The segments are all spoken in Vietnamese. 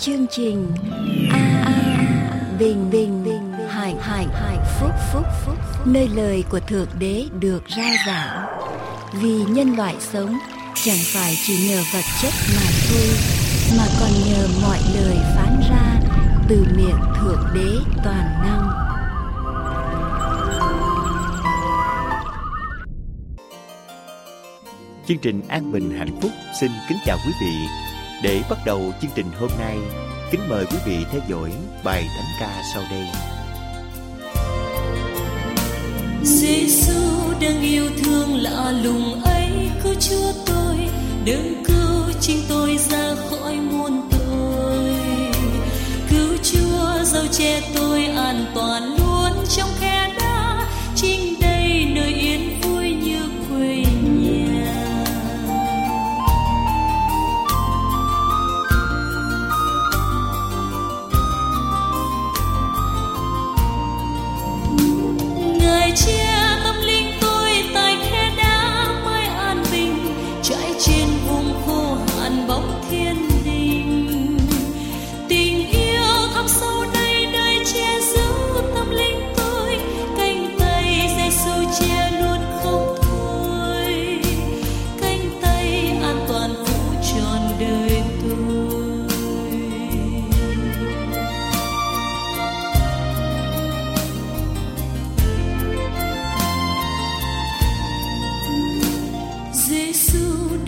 chương trình a a bình bình bình hải hải hải phúc phúc phúc. Nơi lời của thượng đế được ra giảng. Vì nhân loại sống, chẳng phải chỉ nhờ vật chất mà thôi, mà còn nhờ mọi lời phán ra từ miệng thượng đế toàn năng. Chương trình an bình hạnh phúc xin kính chào quý vị để bắt đầu chương trình hôm nay, kính mời quý vị theo dõi bài thánh ca sau đây. Giêsu đang yêu thương lạ lùng ấy, cứu chúa tôi đừng cứu chính tôi ra khỏi muôn tội. Cứu chúa giao che tôi an toàn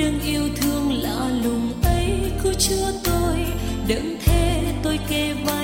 đừng yêu thương lạ lùng ấy cứu chúa tôi đừng thế tôi kề vai.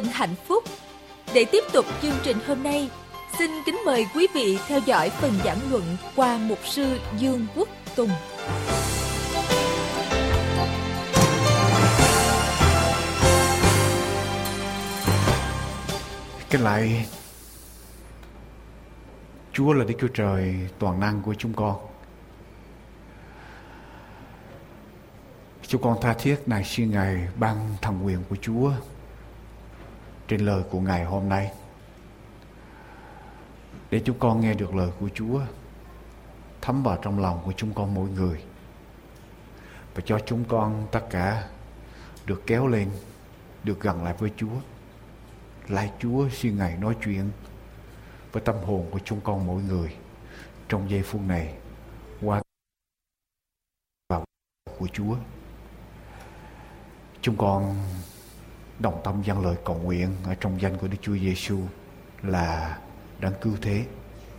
Bình Hạnh Phúc. Để tiếp tục chương trình hôm nay, xin kính mời quý vị theo dõi phần giảng luận qua mục sư Dương Quốc Tùng. Kính lại Chúa là Đức Chúa Trời toàn năng của chúng con. Chúng con tha thiết này xin Ngài ban thẩm quyền của Chúa trên lời của Ngài hôm nay. Để chúng con nghe được lời của Chúa thấm vào trong lòng của chúng con mỗi người. Và cho chúng con tất cả được kéo lên, được gần lại với Chúa. Lại Chúa xin Ngài nói chuyện với tâm hồn của chúng con mỗi người trong giây phút này qua vào của Chúa. Chúng con đồng tâm dâng lời cầu nguyện ở trong danh của Đức Chúa Giêsu là đấng cứu thế.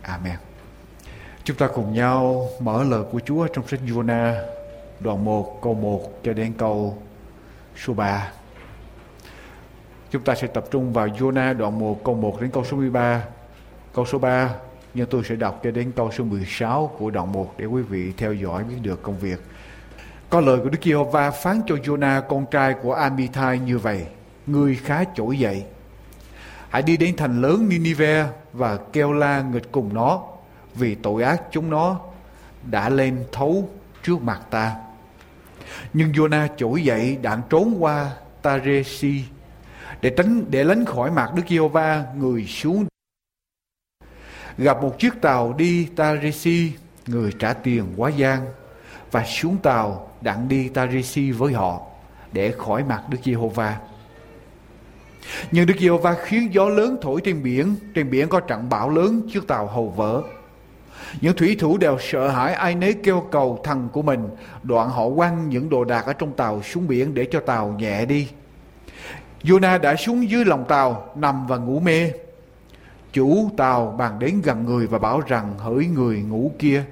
Amen. Chúng ta cùng nhau mở lời của Chúa trong sách Giô-na, đoạn 1 câu 1 cho đến câu số 3. Chúng ta sẽ tập trung vào Giô-na, đoạn 1 câu 1 đến câu số 13. Câu số 3 nhưng tôi sẽ đọc cho đến câu số 16 của đoạn 1 để quý vị theo dõi biết được công việc. Có lời của Đức Giê-hô-va phán cho Jonah con trai của Amitai như vậy: Ngươi khá trỗi dậy, hãy đi đến thành lớn Ninive và kêu la nghịch cùng nó, vì tội ác chúng nó đã lên thấu trước mặt ta. Nhưng Jonah trỗi dậy đặng trốn qua Taresi để tránh để lánh khỏi mặt Đức Giê-hô-va người xuống gặp một chiếc tàu đi Taresi người trả tiền quá gian và xuống tàu đặng đi Taresi với họ để khỏi mặt Đức Giê-hô-va. Nhưng Đức Giê-hô-va khiến gió lớn thổi trên biển, trên biển có trận bão lớn chiếc tàu hầu vỡ. Những thủy thủ đều sợ hãi ai nấy kêu cầu thần của mình. Đoạn họ quăng những đồ đạc ở trong tàu xuống biển để cho tàu nhẹ đi. Jonah đã xuống dưới lòng tàu, nằm và ngủ mê. Chủ tàu bàn đến gần người và bảo rằng hỡi người ngủ kia.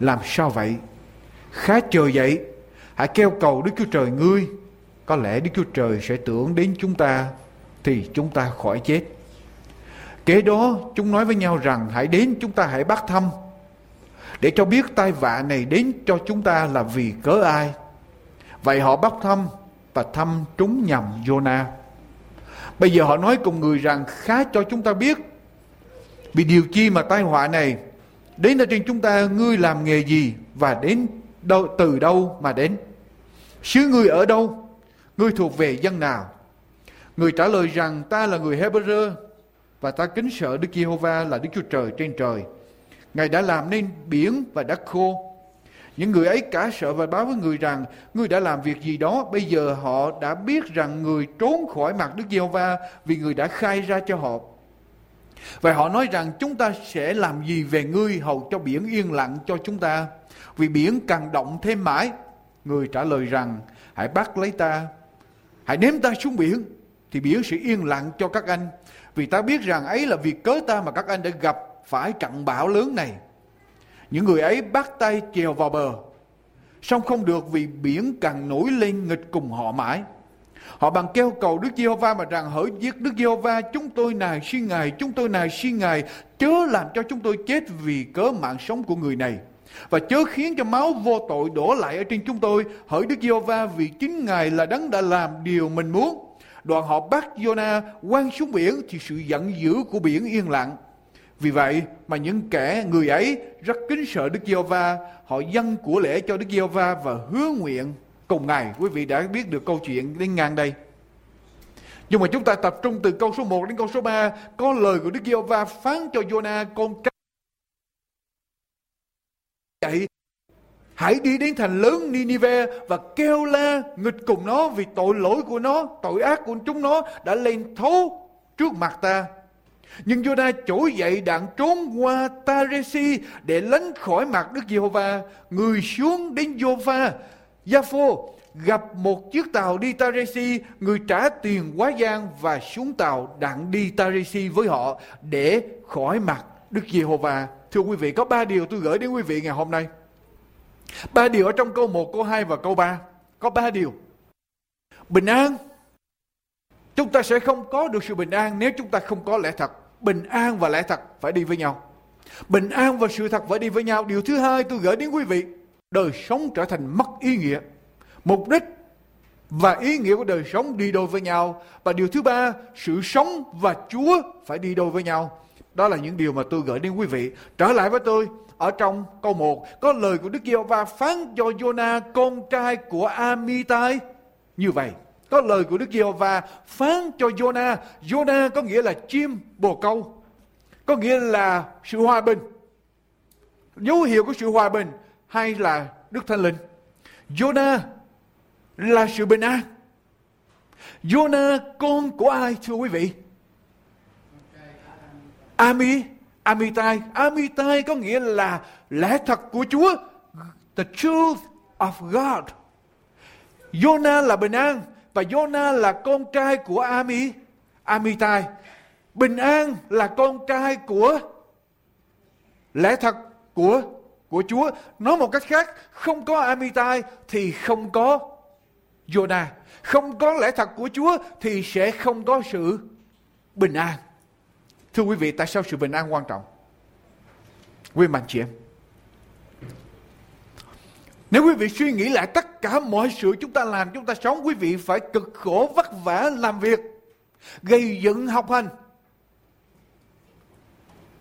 Làm sao vậy? Khá trời dậy Hãy kêu cầu Đức Chúa Trời ngươi. Có lẽ Đức Chúa Trời sẽ tưởng đến chúng ta thì chúng ta khỏi chết. Kế đó, chúng nói với nhau rằng hãy đến chúng ta hãy bắt thăm, để cho biết tai vạ này đến cho chúng ta là vì cớ ai. Vậy họ bắt thăm và thăm trúng nhầm Jonah. Bây giờ họ nói cùng người rằng khá cho chúng ta biết, vì điều chi mà tai họa này đến ở trên chúng ta, ngươi làm nghề gì và đến đâu, từ đâu mà đến sứ ngươi ở đâu ngươi thuộc về dân nào? Người trả lời rằng, ta là người Hebrew và ta kính sợ Đức Giê-hô-va là Đức Chúa Trời trên trời. Ngài đã làm nên biển và đất khô. Những người ấy cả sợ và báo với người rằng người đã làm việc gì đó, Bây giờ họ đã biết rằng người trốn khỏi mặt Đức Giê-hô-va Vì người đã khai ra cho họ. Và họ nói rằng, chúng ta sẽ làm gì về ngươi Hầu cho biển yên lặng cho chúng ta? Vì biển càng động thêm mãi. Người trả lời rằng, Hãy bắt lấy ta. Hãy ném ta xuống biển Thì biển sẽ yên lặng cho các anh vì ta biết rằng ấy là việc cớ ta mà các anh đã gặp phải trận bão lớn này. Những người ấy bắt tay chèo vào bờ. song không được vì biển càng nổi lên nghịch cùng họ mãi. Họ bằng kêu cầu Đức Giê-hô-va mà rằng hỡi giết Đức Giê-hô-va chúng tôi nài xin Ngài, chúng tôi nài xin Ngài, chớ làm cho chúng tôi chết vì cớ mạng sống của người này. Và chớ khiến cho máu vô tội đổ lại ở trên chúng tôi, hỡi Đức Giê-hô-va vì chính Ngài là đấng đã làm điều mình muốn Đoàn họ bắt Jonah quăng xuống biển thì sự giận dữ của biển yên lặng. Vì vậy mà những kẻ người ấy rất kính sợ Đức Giê-hô-va, họ dâng của lễ cho Đức Giê-hô-va và hứa nguyện cùng Ngài. Quý vị đã biết được câu chuyện đến ngang đây. Nhưng mà chúng ta tập trung từ câu số 1 đến câu số 3, có lời của Đức Giê-hô-va phán cho Jonah con trai vậy Hãy đi đến thành lớn Ninive và kêu la nghịch cùng nó vì tội lỗi của nó, tội ác của chúng nó đã lên thấu trước mặt ta. Nhưng Jonah trỗi dậy đặng trốn qua Taresi để lánh khỏi mặt Đức Giê-hô-va. Người xuống đến Jopha, Japhô gặp một chiếc tàu đi Taresi, người trả tiền quá gian và xuống tàu đặng đi Taresi với họ để khỏi mặt Đức Giê-hô-va. Thưa quý vị, có ba điều tôi gửi đến quý vị ngày hôm nay. Ba điều ở trong câu 1, câu 2 và câu 3. Có ba điều. Bình an. Chúng ta sẽ không có được sự bình an nếu chúng ta không có lẽ thật. Bình an và lẽ thật phải đi với nhau. Bình an và sự thật phải đi với nhau. Điều thứ hai tôi gửi đến quý vị. Đời sống trở thành mất ý nghĩa. Mục đích và ý nghĩa của đời sống đi đôi với nhau. Và điều thứ ba, sự sống và Chúa phải đi đôi với nhau. Đó là những điều mà tôi gửi đến quý vị. Trở lại với tôi, ở trong câu 1 có lời của Đức Giê va phán cho Jonah con trai của Amitai như vậy. Có lời của Đức Giê va phán cho Jonah. Jonah có nghĩa là chim bồ câu. Có nghĩa là sự hòa bình. Dấu hiệu của sự hòa bình hay là Đức Thánh Linh. Jonah là sự bình an. Jonah con của ai thưa quý vị? Ami Amitai. Amitai có nghĩa là lẽ thật của Chúa. The truth of God. Jonah là bình an và Jonah là con trai của Ami, Amitai. Bình an là con trai của lẽ thật của của Chúa. Nói một cách khác, không có Amitai thì không có Jonah. Không có lẽ thật của Chúa thì sẽ không có sự bình an. Thưa quý vị, tại sao sự bình an quan trọng? Quý mạnh chị em. Nếu quý vị suy nghĩ lại tất cả mọi sự chúng ta làm, chúng ta sống, quý vị phải cực khổ, vất vả làm việc, gây dựng học hành.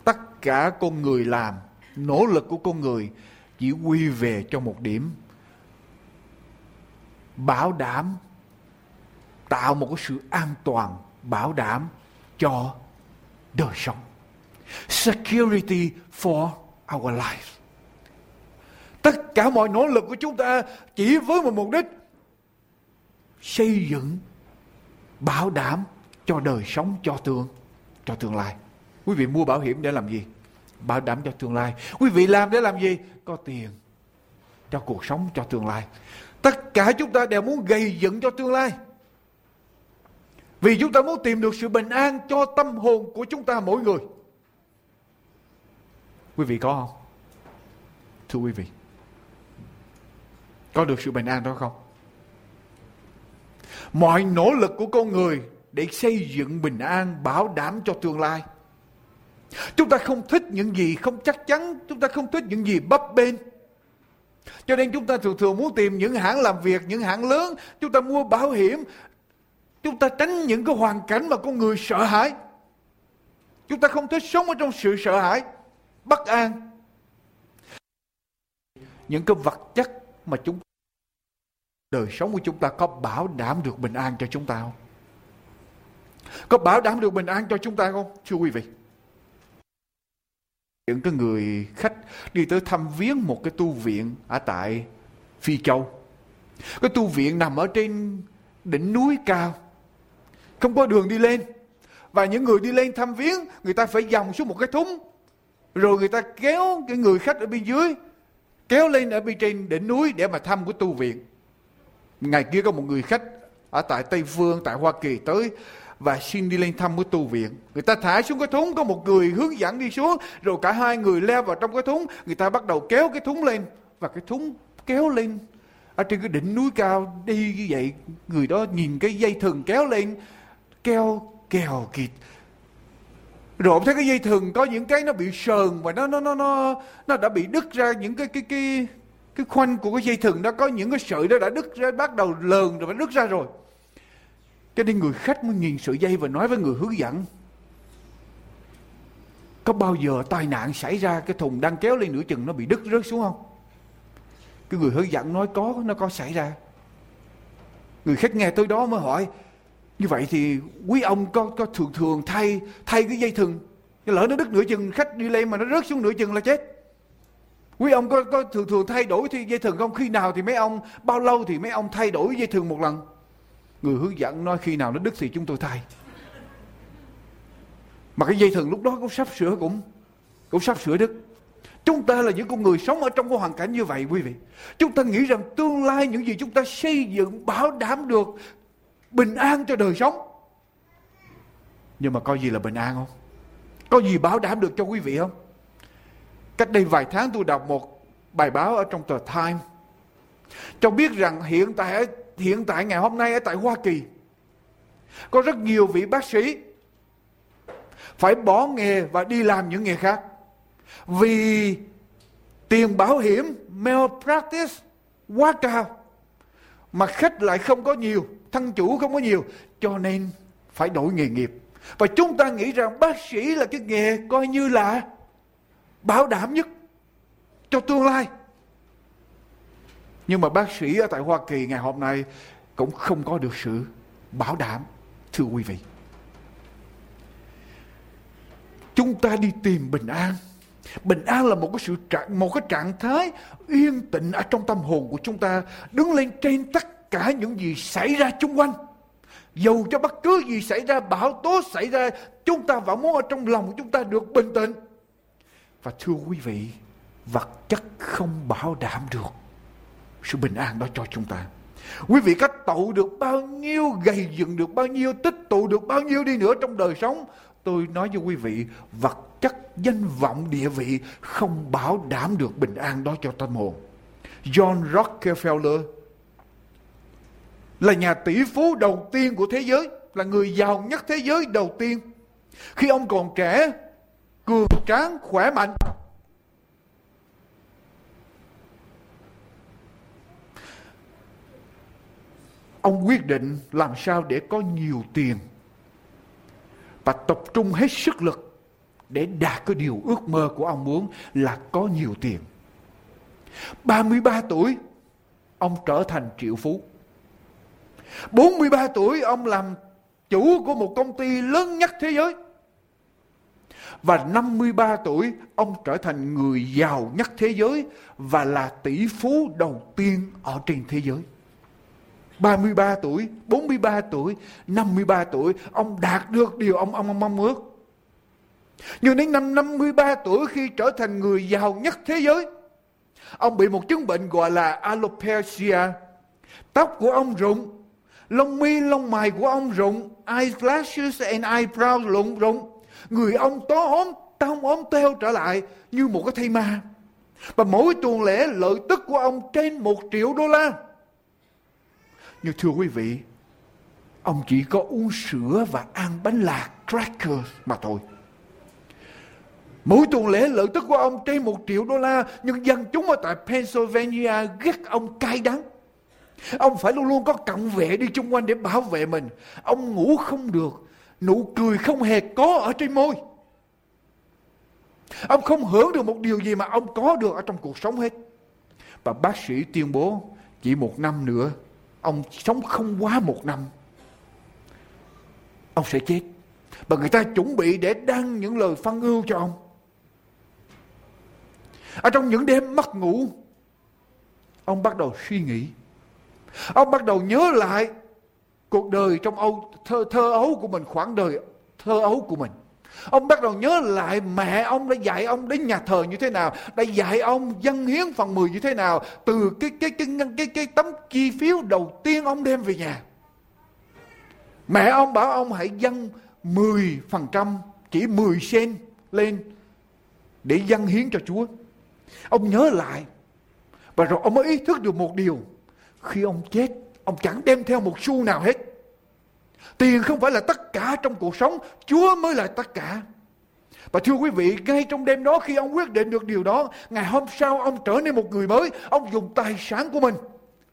Tất cả con người làm, nỗ lực của con người chỉ quy về cho một điểm. Bảo đảm, tạo một cái sự an toàn, bảo đảm cho đời sống. Security for our life. Tất cả mọi nỗ lực của chúng ta chỉ với một mục đích, xây dựng, bảo đảm cho đời sống, cho tương cho tương lai. Quý vị mua bảo hiểm để làm gì? bảo đảm cho tương lai quý vị làm để làm gì có tiền cho cuộc sống, cho tương lai tất cả chúng ta đều muốn gây dựng cho tương lai vì chúng ta muốn tìm được sự bình an cho tâm hồn của chúng ta mỗi người. Quý vị có không? Thưa quý vị, có được sự bình an đó không? Mọi nỗ lực của con người để xây dựng bình an, bảo đảm cho tương lai. Chúng ta không thích những gì không chắc chắn, chúng ta không thích những gì bấp bênh. Cho nên chúng ta thường thường muốn tìm những hãng làm việc, những hãng lớn. Chúng ta mua bảo hiểm chúng ta tránh những cái hoàn cảnh mà con người sợ hãi chúng ta không thích sống ở trong sự sợ hãi, bất an những cái vật chất mà chúng đời sống của chúng ta có bảo đảm được bình an cho chúng ta không có bảo đảm được bình an cho chúng ta không, thưa quý vị những cái người khách đi tới thăm viếng một cái tu viện ở tại Phi Châu. Cái tu viện nằm ở trên đỉnh núi cao. Không có đường đi lên. Và những người đi lên thăm viếng, người ta phải dòng xuống một cái thúng. Rồi người ta kéo cái người khách ở bên dưới, kéo lên ở bên trên đỉnh núi để mà thăm cái tu viện. Ngày kia có một người khách ở tại Tây Phương, tại Hoa Kỳ tới và xin đi lên thăm cái tu viện. Người ta thả xuống cái thúng, có một người hướng dẫn đi xuống, rồi cả hai người leo vào trong cái thúng, người ta bắt đầu kéo cái thúng lên, và cái thúng kéo lên ở trên cái đỉnh núi cao đi như vậy người đó nhìn cái dây thừng kéo lên keo kèo kịt rồi ông thấy cái dây thừng có những cái nó bị sờn và nó nó nó nó nó đã bị đứt ra những cái cái cái cái khoanh của cái dây thừng đó có những cái sợi đó đã đứt ra bắt đầu lờn rồi nó đứt ra rồi cho nên người khách mới nhìn sợi dây và nói với người hướng dẫn. Có bao giờ tai nạn xảy ra cái thùng đang kéo lên nửa chừng nó bị đứt rớt xuống không? Cái người hướng dẫn nói có, nó có xảy ra. Người khách nghe tới đó mới hỏi, như vậy thì quý ông có có thường thường thay thay cái dây thừng, cái lỡ nó đứt nửa chừng khách đi lên mà nó rớt xuống nửa chừng là chết. Quý ông có, có thường thường thay đổi thì dây thừng không? Khi nào thì mấy ông, bao lâu thì mấy ông thay đổi dây thừng một lần? Người hướng dẫn nói khi nào nó đứt thì chúng tôi thay. Mà cái dây thừng lúc đó cũng sắp sửa cũng cũng sắp sửa đứt. Chúng ta là những con người sống ở trong cái hoàn cảnh như vậy quý vị. Chúng ta nghĩ rằng tương lai những gì chúng ta xây dựng bảo đảm được bình an cho đời sống. Nhưng mà có gì là bình an không? Có gì bảo đảm được cho quý vị không? Cách đây vài tháng tôi đọc một bài báo ở trong tờ Time cho biết rằng hiện tại hiện tại ngày hôm nay ở tại Hoa Kỳ, có rất nhiều vị bác sĩ phải bỏ nghề và đi làm những nghề khác vì tiền bảo hiểm, malpractice, quá cao mà khách lại không có nhiều, thân chủ không có nhiều, cho nên phải đổi nghề nghiệp và chúng ta nghĩ rằng bác sĩ là cái nghề coi như là bảo đảm nhất cho tương lai nhưng mà bác sĩ ở tại Hoa Kỳ ngày hôm nay cũng không có được sự bảo đảm. Thưa quý vị. Chúng ta đi tìm bình an. Bình an là một cái sự trạng, một cái trạng thái yên tĩnh ở trong tâm hồn của chúng ta đứng lên trên tất cả những gì xảy ra xung quanh. Dù cho bất cứ gì xảy ra, bão tố xảy ra, chúng ta vẫn muốn ở trong lòng của chúng ta được bình tĩnh. Và thưa quý vị, vật chất không bảo đảm được sự bình an đó cho chúng ta. Quý vị có tụ được bao nhiêu, gầy dựng được bao nhiêu, tích tụ được bao nhiêu đi nữa trong đời sống. Tôi nói với quý vị, vật chất, danh vọng, địa vị không bảo đảm được bình an đó cho tâm hồn. John Rockefeller là nhà tỷ phú đầu tiên của thế giới, là người giàu nhất thế giới đầu tiên. Khi ông còn trẻ, cường tráng, khỏe mạnh, ông quyết định làm sao để có nhiều tiền và tập trung hết sức lực để đạt cái điều ước mơ của ông muốn là có nhiều tiền. 33 tuổi, ông trở thành triệu phú. 43 tuổi, ông làm chủ của một công ty lớn nhất thế giới. Và 53 tuổi, ông trở thành người giàu nhất thế giới và là tỷ phú đầu tiên ở trên thế giới. 33 tuổi, 43 tuổi, 53 tuổi, ông đạt được điều ông ông, ông mong ước. Nhưng đến năm 53 tuổi khi trở thành người giàu nhất thế giới, ông bị một chứng bệnh gọi là alopecia. Tóc của ông rụng, lông mi lông mày của ông rụng, eyelashes and eyebrows rụng rụng. Người ông tó ốm, tông ốm teo trở lại như một cái thây ma. Và mỗi tuần lễ lợi tức của ông trên một triệu đô la. Nhưng thưa quý vị, ông chỉ có uống sữa và ăn bánh lạc crackers mà thôi. Mỗi tuần lễ lợi tức của ông trên một triệu đô la, nhưng dân chúng ở tại Pennsylvania ghét ông cay đắng. Ông phải luôn luôn có cận vệ đi chung quanh để bảo vệ mình. Ông ngủ không được, nụ cười không hề có ở trên môi. Ông không hưởng được một điều gì mà ông có được ở trong cuộc sống hết. Và bác sĩ tuyên bố chỉ một năm nữa, ông sống không quá một năm. Ông sẽ chết. Và người ta chuẩn bị để đăng những lời phân ưu cho ông. Ở trong những đêm mất ngủ, ông bắt đầu suy nghĩ. Ông bắt đầu nhớ lại cuộc đời trong Âu, thơ, thơ ấu của mình, khoảng đời thơ ấu của mình. Ông bắt đầu nhớ lại mẹ ông đã dạy ông đến nhà thờ như thế nào, đã dạy ông dân hiến phần mười như thế nào, từ cái cái cái cái cái, cái tấm chi phiếu đầu tiên ông đem về nhà. Mẹ ông bảo ông hãy dâng 10%, chỉ 10 sen lên để dâng hiến cho Chúa. Ông nhớ lại và rồi ông mới ý thức được một điều. Khi ông chết, ông chẳng đem theo một xu nào hết. Tiền không phải là tất cả trong cuộc sống, Chúa mới là tất cả. Và thưa quý vị, ngay trong đêm đó khi ông quyết định được điều đó, ngày hôm sau ông trở nên một người mới, ông dùng tài sản của mình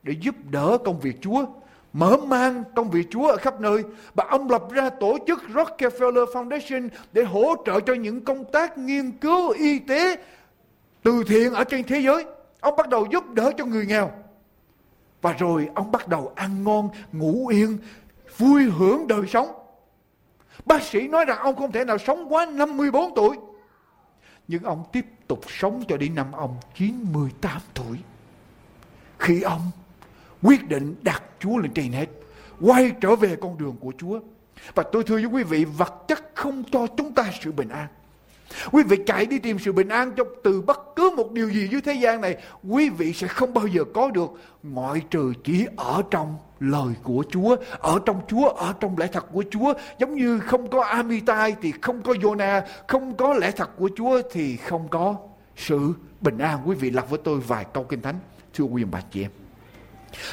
để giúp đỡ công việc Chúa, mở mang công việc Chúa ở khắp nơi. Và ông lập ra tổ chức Rockefeller Foundation để hỗ trợ cho những công tác nghiên cứu y tế từ thiện ở trên thế giới. Ông bắt đầu giúp đỡ cho người nghèo. Và rồi ông bắt đầu ăn ngon, ngủ yên, vui hưởng đời sống. Bác sĩ nói rằng ông không thể nào sống quá 54 tuổi. Nhưng ông tiếp tục sống cho đến năm ông 98 tuổi. Khi ông quyết định đặt Chúa lên trên hết, quay trở về con đường của Chúa. Và tôi thưa với quý vị, vật chất không cho chúng ta sự bình an. Quý vị chạy đi tìm sự bình an trong từ bất cứ một điều gì dưới thế gian này, quý vị sẽ không bao giờ có được ngoại trừ chỉ ở trong lời của Chúa, ở trong Chúa, ở trong lẽ thật của Chúa. Giống như không có Amitai thì không có Jonah, không có lẽ thật của Chúa thì không có sự bình an. Quý vị lặp với tôi vài câu kinh thánh, thưa quý vị bà chị em.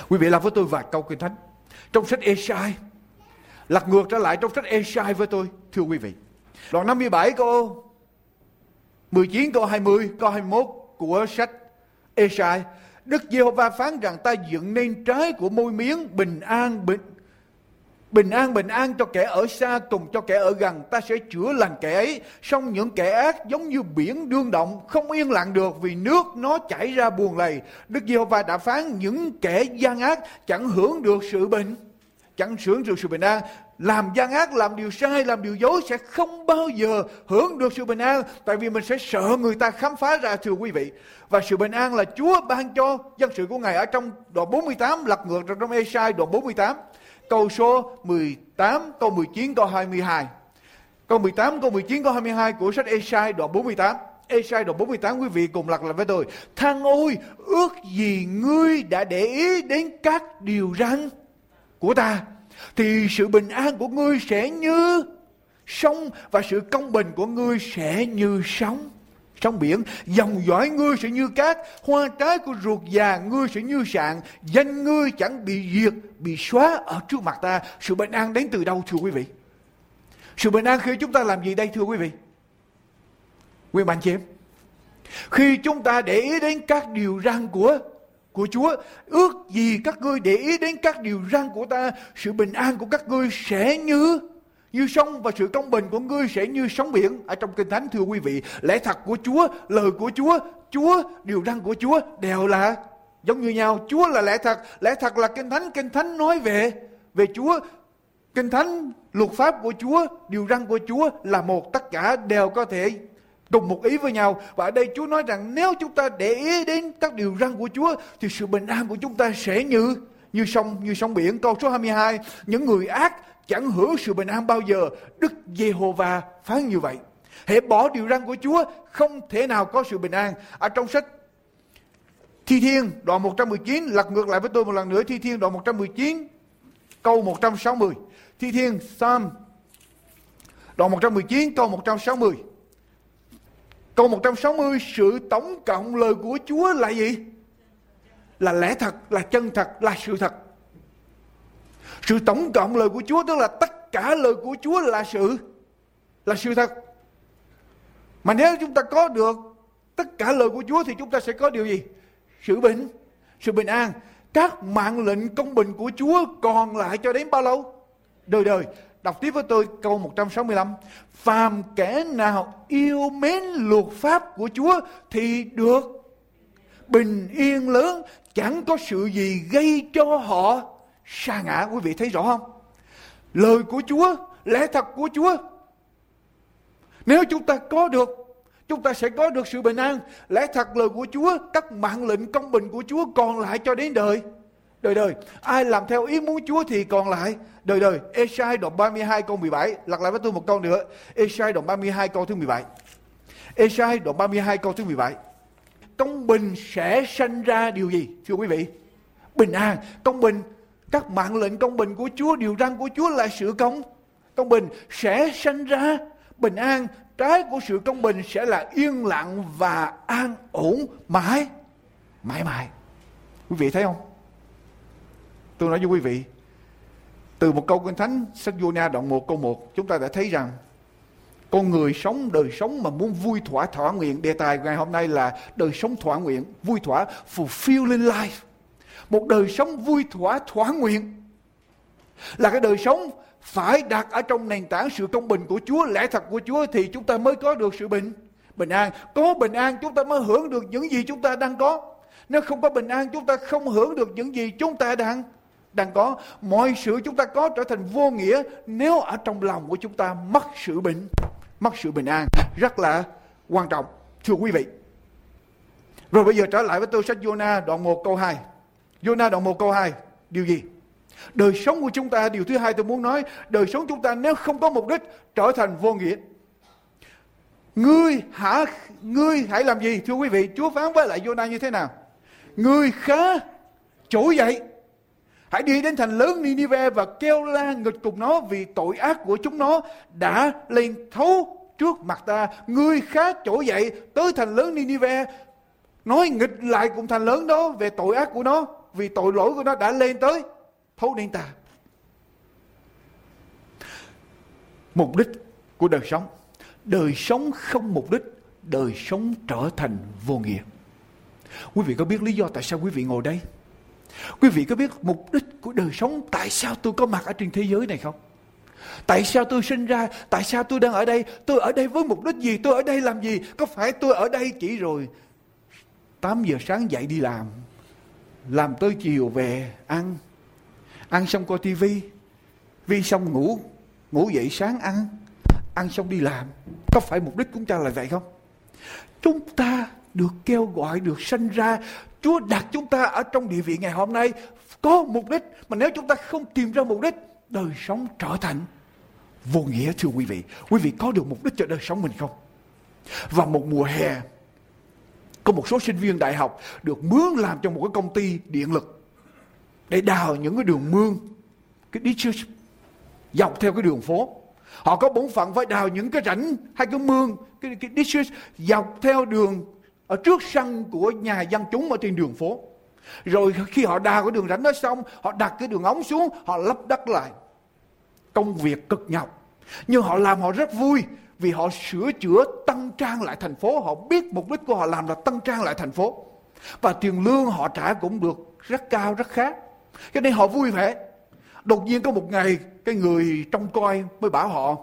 Quý vị lặp với tôi vài câu kinh thánh. Trong sách Esai, lật ngược trở lại trong sách Esai với tôi, thưa quý vị. Đoạn 57 câu 19 câu 20, câu 21 của sách Esai. Đức Giê-hô-va phán rằng ta dựng nên trái của môi miếng bình an bình Bình an bình an cho kẻ ở xa cùng cho kẻ ở gần. Ta sẽ chữa lành kẻ ấy song những kẻ ác giống như biển đương động Không yên lặng được vì nước nó chảy ra buồn lầy. Đức Giê-hô-va đã phán những kẻ gian ác Chẳng hưởng được sự bình. Chẳng hưởng được sự bình an làm gian ác, làm điều sai, làm điều dối sẽ không bao giờ hưởng được sự bình an. Tại vì mình sẽ sợ người ta khám phá ra thưa quý vị. Và sự bình an là Chúa ban cho dân sự của Ngài ở trong đoạn 48, lật ngược trong Esai đoạn 48. Câu số 18, câu 19, câu 22. Câu 18, câu 19, câu 22 của sách Esai đoạn 48. Esai đoạn 48 quý vị cùng lật lại với tôi. Thằng ôi, ước gì ngươi đã để ý đến các điều răn của ta, thì sự bình an của ngươi sẽ như sông và sự công bình của ngươi sẽ như sóng. Trong biển, dòng dõi ngươi sẽ như cát, hoa trái của ruột già ngươi sẽ như sạn, danh ngươi chẳng bị diệt, bị xóa ở trước mặt ta. Sự bình an đến từ đâu, thưa quý vị? Sự bình an khi chúng ta làm gì đây, thưa quý vị? Quý bạn chị em, khi chúng ta để ý đến các điều răn của của Chúa. Ước gì các ngươi để ý đến các điều răn của ta, sự bình an của các ngươi sẽ như như sông và sự công bình của ngươi sẽ như sóng biển. Ở trong kinh thánh thưa quý vị lẽ thật của Chúa lời của Chúa Chúa điều răn của Chúa đều là giống như nhau. Chúa là lẽ thật lẽ thật là kinh thánh. Kinh thánh nói về về Chúa. Kinh thánh luật pháp của Chúa điều răn của Chúa là một tất cả đều có thể cùng một ý với nhau. Và ở đây Chúa nói rằng nếu chúng ta để ý đến các điều răn của Chúa thì sự bình an của chúng ta sẽ như như sông như sông biển. Câu số 22, những người ác chẳng hưởng sự bình an bao giờ. Đức Giê-hô-va phán như vậy. hãy bỏ điều răn của Chúa không thể nào có sự bình an. Ở trong sách Thi Thiên đoạn 119 lật ngược lại với tôi một lần nữa Thi Thiên đoạn 119 câu 160. Thi Thiên Psalm đoạn 119 câu 160. Câu 160 sự tổng cộng lời của Chúa là gì? Là lẽ thật, là chân thật, là sự thật. Sự tổng cộng lời của Chúa tức là tất cả lời của Chúa là sự là sự thật. Mà nếu chúng ta có được tất cả lời của Chúa thì chúng ta sẽ có điều gì? Sự bình, sự bình an. Các mạng lệnh công bình của Chúa còn lại cho đến bao lâu? Đời đời. Đọc tiếp với tôi câu 165. Phàm kẻ nào yêu mến luật pháp của Chúa thì được bình yên lớn. Chẳng có sự gì gây cho họ sa ngã. Quý vị thấy rõ không? Lời của Chúa, lẽ thật của Chúa. Nếu chúng ta có được chúng ta sẽ có được sự bình an. Lẽ thật lời của Chúa, các mạng lệnh công bình của Chúa còn lại cho đến đời. Đời đời. Ai làm theo ý muốn Chúa thì còn lại đời đời. Esai đoạn 32 câu 17. Lặp lại với tôi một câu nữa. Esai đoạn 32 câu thứ 17. Esai đoạn 32 câu thứ 17. Công bình sẽ sanh ra điều gì? Thưa quý vị. Bình an. Công bình. Các mạng lệnh công bình của Chúa, điều răn của Chúa là sự công. Công bình sẽ sanh ra bình an. Trái của sự công bình sẽ là yên lặng và an ổn mãi. Mãi mãi. Quý vị thấy không? Tôi nói với quý vị, từ một câu kinh thánh sách Jonah đoạn 1 câu 1 chúng ta đã thấy rằng con người sống đời sống mà muốn vui thỏa thỏa nguyện đề tài ngày hôm nay là đời sống thỏa nguyện vui thỏa fulfilling life. Một đời sống vui thỏa thỏa nguyện là cái đời sống phải đặt ở trong nền tảng sự công bình của Chúa lẽ thật của Chúa thì chúng ta mới có được sự bình bình an. Có bình an chúng ta mới hưởng được những gì chúng ta đang có. Nếu không có bình an chúng ta không hưởng được những gì chúng ta đang đang có, mọi sự chúng ta có trở thành vô nghĩa nếu ở trong lòng của chúng ta mất sự bình mất sự bình an. Rất là quan trọng, thưa quý vị. Rồi bây giờ trở lại với tôi sách Jonah đoạn 1 câu 2 Jonah đoạn 1 câu 2 điều gì? Đời sống của chúng ta, điều thứ hai tôi muốn nói, đời sống chúng ta nếu không có mục đích trở thành vô nghĩa. Ngươi hả, ngươi hãy làm gì, thưa quý vị? Chúa phán với lại Jonah như thế nào? Ngươi khá trỗi dậy. Hãy đi đến thành lớn Ninive và kêu la nghịch cùng nó vì tội ác của chúng nó đã lên thấu trước mặt ta. Ngươi khá chỗ dậy tới thành lớn Ninive nói nghịch lại cùng thành lớn đó về tội ác của nó vì tội lỗi của nó đã lên tới thấu đến ta. Mục đích của đời sống. Đời sống không mục đích, đời sống trở thành vô nghĩa. Quý vị có biết lý do tại sao quý vị ngồi đây? Quý vị có biết mục đích của đời sống tại sao tôi có mặt ở trên thế giới này không? Tại sao tôi sinh ra? Tại sao tôi đang ở đây? Tôi ở đây với mục đích gì? Tôi ở đây làm gì? Có phải tôi ở đây chỉ rồi 8 giờ sáng dậy đi làm Làm tới chiều về ăn Ăn xong coi tivi Vi xong ngủ Ngủ dậy sáng ăn Ăn xong đi làm Có phải mục đích của chúng ta là vậy không? Chúng ta được kêu gọi, được sanh ra Chúa đặt chúng ta ở trong địa vị ngày hôm nay. Có mục đích mà nếu chúng ta không tìm ra mục đích đời sống trở thành vô nghĩa thưa quý vị. Quý vị có được mục đích cho đời sống mình không? Và một mùa hè có một số sinh viên đại học được mướn làm cho một cái công ty điện lực để đào những cái đường mương cái ditches dọc theo cái đường phố. Họ có bổn phận phải đào những cái rãnh hay cái mương cái, cái ditches dọc theo đường ở trước sân của nhà dân chúng ở trên đường phố. Rồi khi họ đào cái đường rãnh đó xong, họ đặt cái đường ống xuống, họ lấp đất lại. Công việc cực nhọc. Nhưng họ làm họ rất vui vì họ sửa chữa tăng trang lại thành phố. Họ biết mục đích của họ làm là tăng trang lại thành phố. Và tiền lương họ trả cũng được rất cao, rất khá. Cho nên họ vui vẻ. Đột nhiên có một ngày, cái người trông coi mới bảo họ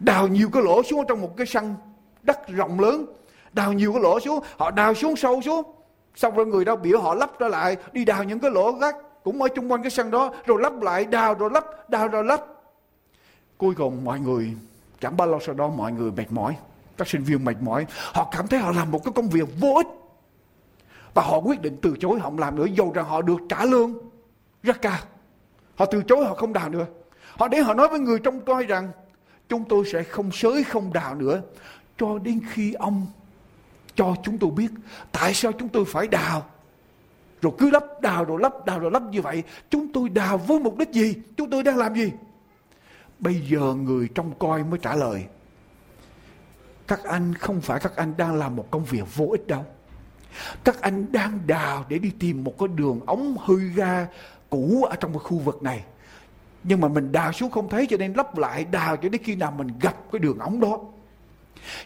đào nhiều cái lỗ xuống trong một cái sân đất rộng lớn đào nhiều cái lỗ xuống, họ đào xuống sâu xuống. Xong rồi người đau biểu họ lắp ra lại, đi đào những cái lỗ gác cũng ở chung quanh cái sân đó, rồi lắp lại, đào rồi lắp đào rồi lắp cuối cùng mọi người, chẳng bao lâu sau đó mọi người mệt mỏi, các sinh viên mệt mỏi, họ cảm thấy họ làm một cái công việc vô ích. Và họ quyết định từ chối họ không làm nữa dù rằng họ được trả lương rất cao. Họ từ chối, họ không đào nữa. Họ để họ nói với người trông coi rằng, chúng tôi sẽ không sới, không đào nữa, cho đến khi ông cho chúng tôi biết tại sao chúng tôi phải đào. Rồi cứ lắp đào rồi lắp đào rồi lắp như vậy, chúng tôi đào với mục đích gì? Chúng tôi đang làm gì? Bây giờ người trong coi mới trả lời. Các anh không phải các anh đang làm một công việc vô ích đâu. Các anh đang đào để đi tìm một cái đường ống hư ga cũ ở trong cái khu vực này. Nhưng mà mình đào xuống không thấy cho nên lắp lại đào cho đến khi nào mình gặp cái đường ống đó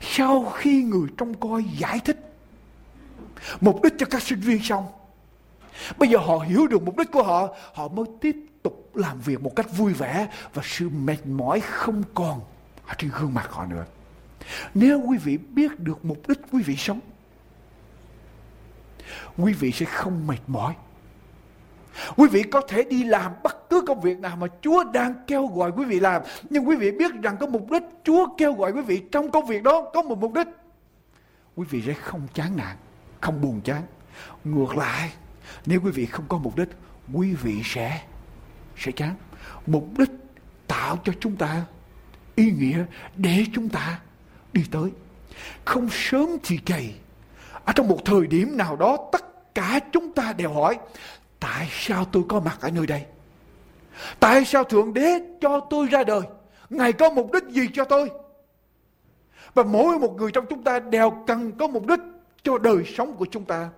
sau khi người trông coi giải thích, mục đích cho các sinh viên xong, bây giờ họ hiểu được mục đích của họ họ mới tiếp tục làm việc một cách vui vẻ và sự mệt mỏi không còn ở trên gương mặt họ nữa. Nếu quý vị biết được mục đích quý vị sống, quý vị sẽ không mệt mỏi. Quý vị có thể đi làm bất cứ công việc nào mà Chúa đang kêu gọi quý vị làm. Nhưng quý vị biết rằng có mục đích Chúa kêu gọi quý vị trong công việc đó có một mục đích. Quý vị sẽ không chán nản, không buồn chán. Ngược lại, nếu quý vị không có mục đích, quý vị sẽ sẽ chán. Mục đích tạo cho chúng ta ý nghĩa để chúng ta đi tới. Không sớm thì kỳ. Ở trong một thời điểm nào đó tất cả chúng ta đều hỏi tại sao tôi có mặt ở nơi đây? Tại sao Thượng Đế cho tôi ra đời? Ngài có mục đích gì cho tôi? Và mỗi một người trong chúng ta đều cần có mục đích cho đời sống của chúng ta.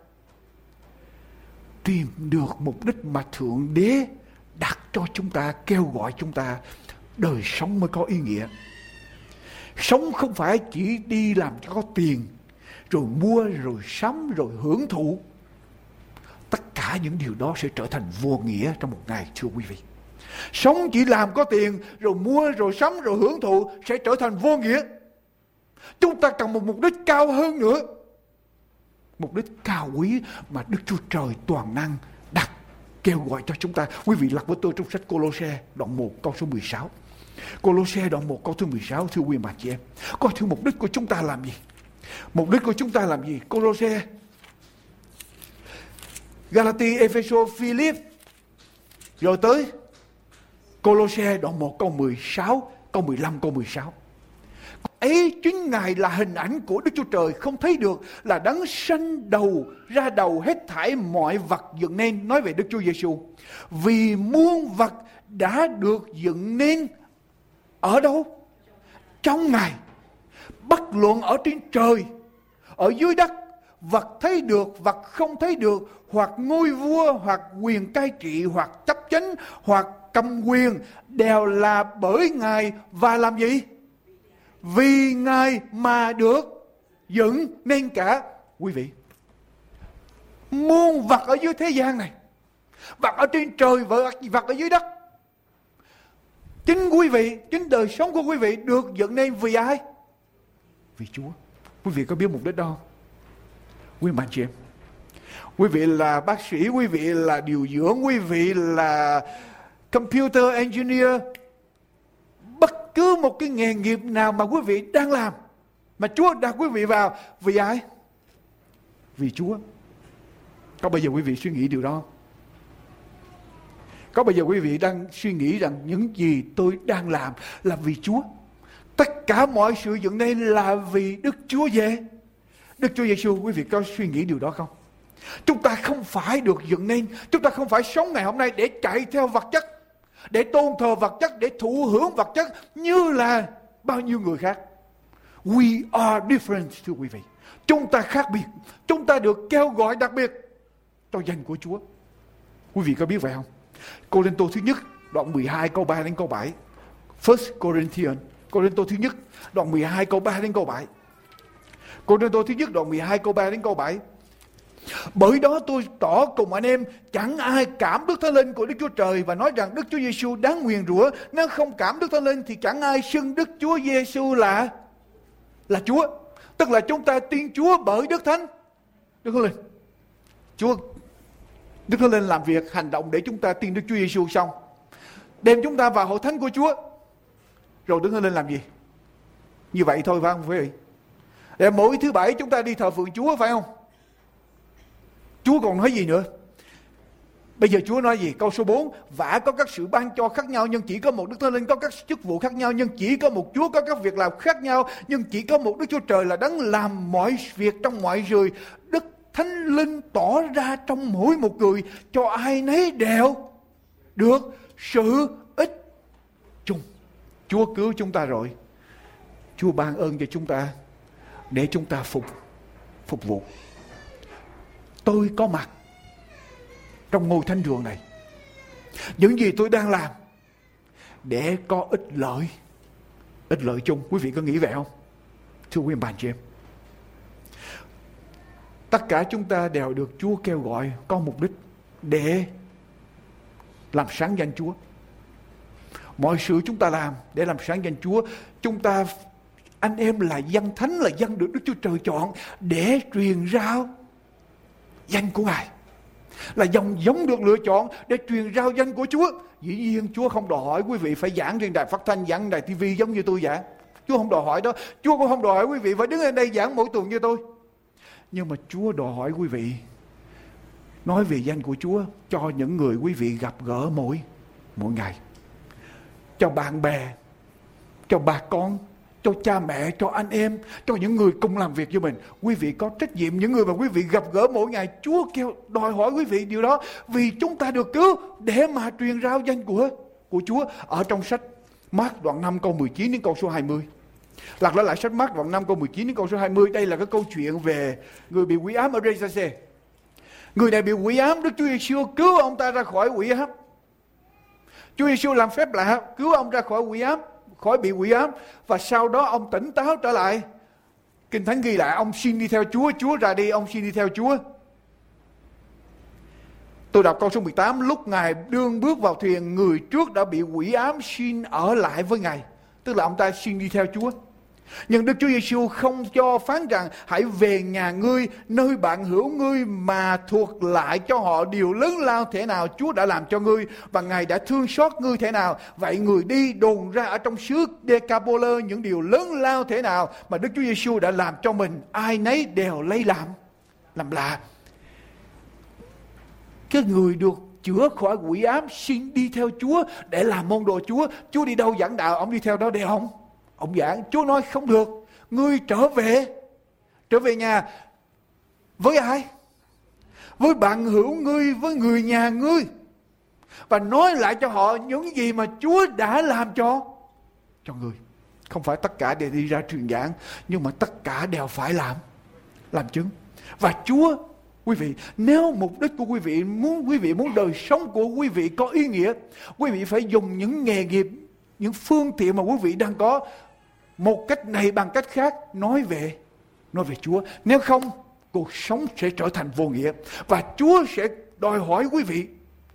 Tìm được mục đích mà Thượng Đế đặt cho chúng ta, kêu gọi chúng ta, đời sống mới có ý nghĩa. Sống không phải chỉ đi làm cho có tiền, rồi mua, rồi sắm, rồi hưởng thụ tất cả những điều đó sẽ trở thành vô nghĩa trong một ngày, thưa quý vị. Sống chỉ làm có tiền, rồi mua, rồi sắm, rồi hưởng thụ sẽ trở thành vô nghĩa. Chúng ta cần một mục đích cao hơn nữa. Mục đích cao quý mà đức chúa trời toàn năng đặt, kêu gọi cho chúng ta. Quý vị lật với tôi trong sách Colosse đoạn 1 câu số 16 Colosse đoạn 1 câu thứ 16 thưa quý bà chị em. Coi thưa mục đích của chúng ta làm gì. Mục đích của chúng ta làm gì? Colosse Galati, Epheso, Philip rồi tới Colosse đoạn 1 câu 16, câu 15, câu 16. Ấy chính Ngài là hình ảnh của Đức Chúa Trời không thấy được là đấng sanh đầu ra đầu hết thảy mọi vật dựng nên nói về Đức Chúa Giêsu. Vì muôn vật đã được dựng nên ở đâu? Trong Ngài. Bất luận ở trên trời, ở dưới đất vật thấy được, vật không thấy được, hoặc ngôi vua, hoặc quyền cai trị, hoặc chấp chính hoặc cầm quyền, đều là bởi ngài. Và làm gì? Vì ngài mà được dựng nên cả. Quý vị, muôn vật ở dưới thế gian này, vật ở trên trời vật ở dưới đất, chính quý vị, chính đời sống của quý vị được dựng nên vì ai? Vì chúa. Quý vị có biết mục đích đó không? Quý bạn chị em quý vị là bác sĩ, quý vị là điều dưỡng, quý vị là computer engineer, bất cứ một cái nghề nghiệp nào mà quý vị đang làm, mà Chúa đặt quý vị vào, vì ai? Vì Chúa. Có bao giờ quý vị suy nghĩ điều đó Có bao giờ quý vị đang suy nghĩ rằng những gì tôi đang làm là vì Chúa? Tất cả mọi sự dựng nên là vì Đức Chúa về. Đức Chúa Giêsu quý vị có suy nghĩ điều đó không? Chúng ta không phải được dựng nên, chúng ta không phải sống ngày hôm nay để chạy theo vật chất, để tôn thờ vật chất, để thụ hưởng vật chất như là bao nhiêu người khác. We are different thưa quý vị. Chúng ta khác biệt, chúng ta được kêu gọi đặc biệt cho danh của Chúa. Quý vị có biết vậy không? Cô Linh Tô thứ nhất, đoạn 12 câu 3 đến câu 7. First Corinthians, Cô Linh Tô thứ nhất, đoạn 12 câu 3 đến câu 7. Cô Rinh Tô thứ nhất đoạn 12 câu 3 đến câu 7. Bởi đó tôi tỏ cùng anh em, chẳng ai cảm Đức Thánh Linh của Đức Chúa Trời và nói rằng Đức Chúa Giêsu đáng nguyền rủa. Nếu không cảm Đức Thánh Linh thì chẳng ai xưng Đức Chúa Giêsu là là Chúa. Tức là chúng ta tin Chúa bởi Đức Thánh. Đức Thánh Linh. Chúa, Đức Thánh Linh làm việc, hành động để chúng ta tin Đức Chúa Giêsu xong. Đem chúng ta vào hội thánh của Chúa. Rồi Đức Thánh Linh làm gì? Như vậy thôi phải không quý vị? Để mỗi thứ bảy chúng ta đi thờ phượng Chúa, phải không? Chúa còn nói gì nữa? Bây giờ Chúa nói gì? Câu số 4. Vả có các sự ban cho khác nhau, nhưng chỉ có một Đức Thánh Linh có các chức vụ khác nhau, nhưng chỉ có một Chúa có các việc làm khác nhau, nhưng chỉ có một Đức Chúa Trời là đấng làm mọi việc trong mọi người. Đức Thánh Linh tỏ ra trong mỗi một người, cho ai nấy đều được sự ích chung. Chúa cứu chúng ta rồi. Chúa ban ơn cho chúng ta để chúng ta phục phục vụ. Tôi có mặt trong ngôi thánh đường này. Những gì tôi đang làm để có ích lợi. Ích lợi chung. Quý vị có nghĩ vậy không? Thưa quý bạn chị em. Tất cả chúng ta đều được Chúa kêu gọi có mục đích để làm sáng danh Chúa. Mọi sự chúng ta làm để làm sáng danh Chúa, chúng ta anh em là dân thánh là dân được Đức Chúa Trời chọn để truyền rao danh của Ngài. Là dòng giống được lựa chọn để truyền rao danh của Chúa. Dĩ nhiên Chúa không đòi hỏi quý vị phải giảng trên đài phát thanh, giảng đài TV giống như tôi giảng. Chúa không đòi hỏi đó. Chúa cũng không đòi hỏi quý vị phải đứng ở đây giảng mỗi tuần như tôi. Nhưng mà Chúa đòi hỏi quý vị nói về danh của Chúa cho những người quý vị gặp gỡ mỗi mỗi ngày. Cho bạn bè, cho bà con, cho cha mẹ, cho anh em, cho những người cùng làm việc với mình. Quý vị có trách nhiệm những người mà quý vị gặp gỡ mỗi ngày. Chúa kêu đòi hỏi quý vị điều đó vì chúng ta được cứu để mà truyền rao danh của của Chúa ở trong sách Mark đoạn 5 câu 19 đến câu số 20. Lật lại lại sách Mark đoạn 5 câu 19 đến câu số 20. Đây là cái câu chuyện về người bị quỷ ám ở Rezase. Người này bị quỷ ám, Đức Chúa Giêsu cứu ông ta ra khỏi quỷ ám. Chúa Giêsu làm phép lạ cứu ông ra khỏi quỷ ám khỏi bị quỷ ám, và sau đó ông tỉnh táo trở lại. Kinh thánh ghi lại, ông xin đi theo Chúa Chúa ra đi, ông xin đi theo Chúa. Tôi đọc câu số 18 Lúc Ngài đương bước vào thuyền, Người trước đã bị quỷ ám, xin ở lại với Ngài. Tức là ông ta xin đi theo Chúa nhưng Đức Chúa Giêsu không cho phán rằng hãy về nhà ngươi, nơi bạn hữu ngươi mà thuộc lại cho họ điều lớn lao thế nào Chúa đã làm cho ngươi và Ngài đã thương xót ngươi thế nào. Vậy người đi đồn ra ở trong xứ Decapolis những điều lớn lao thế nào mà Đức Chúa Giêsu đã làm cho mình. Ai nấy đều lấy làm, làm lạ. Cái người được chữa khỏi quỷ ám xin đi theo Chúa để làm môn đồ Chúa. Chúa đi đâu dẫn đạo, ông đi theo đó để không? Ông giảng, Chúa nói không được. Ngươi trở về. Trở về nhà. Với ai? Với bạn hữu ngươi, với người nhà ngươi. Và nói lại cho họ những gì mà Chúa đã làm cho cho ngươi. Không phải tất cả đều đi ra truyền giảng, nhưng mà tất cả đều phải làm. Làm chứng. Và Chúa Quý vị, nếu mục đích của quý vị muốn quý vị muốn đời sống của quý vị có ý nghĩa, quý vị phải dùng những nghề nghiệp, những phương tiện mà quý vị đang có một cách này bằng cách khác nói về nói về Chúa. Nếu không, cuộc sống sẽ trở thành vô nghĩa và Chúa sẽ đòi hỏi quý vị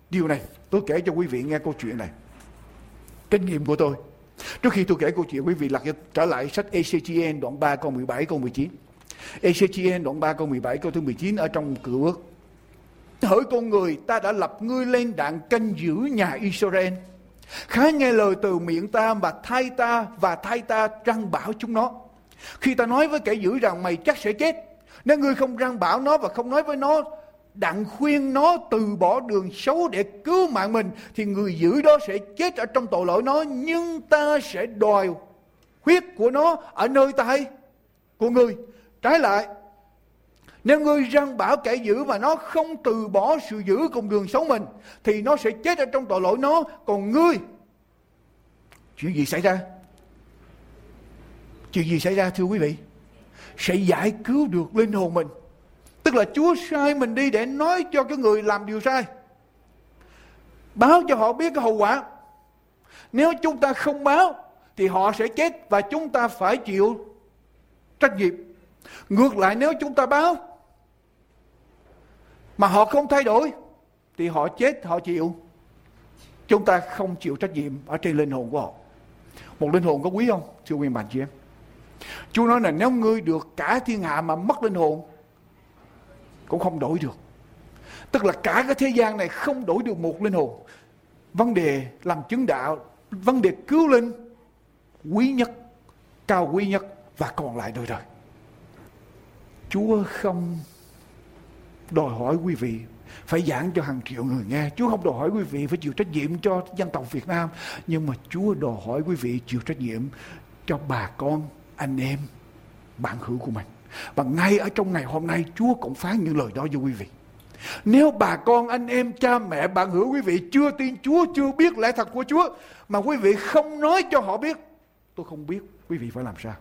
điều này. Tôi kể cho quý vị nghe câu chuyện này. Kinh nghiệm của tôi. Trước khi tôi kể câu chuyện quý vị lật trở lại sách ECGN đoạn 3 câu 17 câu 19. ECGN đoạn 3 câu 17 câu thứ 19 ở trong cựu ước. Hỡi con người ta đã lập ngươi lên đạn canh giữ nhà Israel Khá nghe lời từ miệng ta và thay ta và thay ta răng bảo chúng nó. Khi ta nói với kẻ dữ rằng mày chắc sẽ chết. Nếu ngươi không răng bảo nó và không nói với nó, đặng khuyên nó từ bỏ đường xấu để cứu mạng mình, thì người giữ đó sẽ chết ở trong tội lỗi nó, nhưng ta sẽ đòi huyết của nó ở nơi tay của người, trái lại nếu ngươi răng bảo kẻ giữ mà nó không từ bỏ sự giữ cùng đường sống mình, thì nó sẽ chết ở trong tội lỗi nó. Còn ngươi, chuyện gì xảy ra? Chuyện gì xảy ra, thưa quý vị? Sẽ giải cứu được linh hồn mình. Tức là Chúa sai mình đi để nói cho cái người làm điều sai. Báo cho họ biết cái hậu quả. Nếu chúng ta không báo, thì họ sẽ chết và chúng ta phải chịu trách nhiệm. Ngược lại, nếu chúng ta báo mà họ không thay đổi, thì họ chết, họ chịu. Chúng ta không chịu trách nhiệm ở trên linh hồn của họ. Một linh hồn có quý không? Thưa quý bạn chị em. Chúa nói là nếu ngươi được cả thiên hạ mà mất linh hồn, cũng không đổi được. Tức là cả cái thế gian này không đổi được một linh hồn. Vấn đề làm chứng đạo, vấn đề cứu linh, quý nhất, cao quý nhất và còn lại đời đời. Chúa không đòi hỏi quý vị phải giảng cho hàng triệu người nghe. Chúa không đòi hỏi quý vị phải chịu trách nhiệm cho dân tộc Việt Nam, nhưng mà Chúa đòi hỏi quý vị chịu trách nhiệm cho bà con, anh em, bạn hữu của mình. Và ngay ở trong ngày hôm nay Chúa cũng phán những lời đó cho quý vị. Nếu bà con, anh em, cha mẹ, bạn hữu quý vị chưa tin Chúa, chưa biết lẽ thật của Chúa, mà quý vị không nói cho họ biết, tôi không biết quý vị phải làm sao.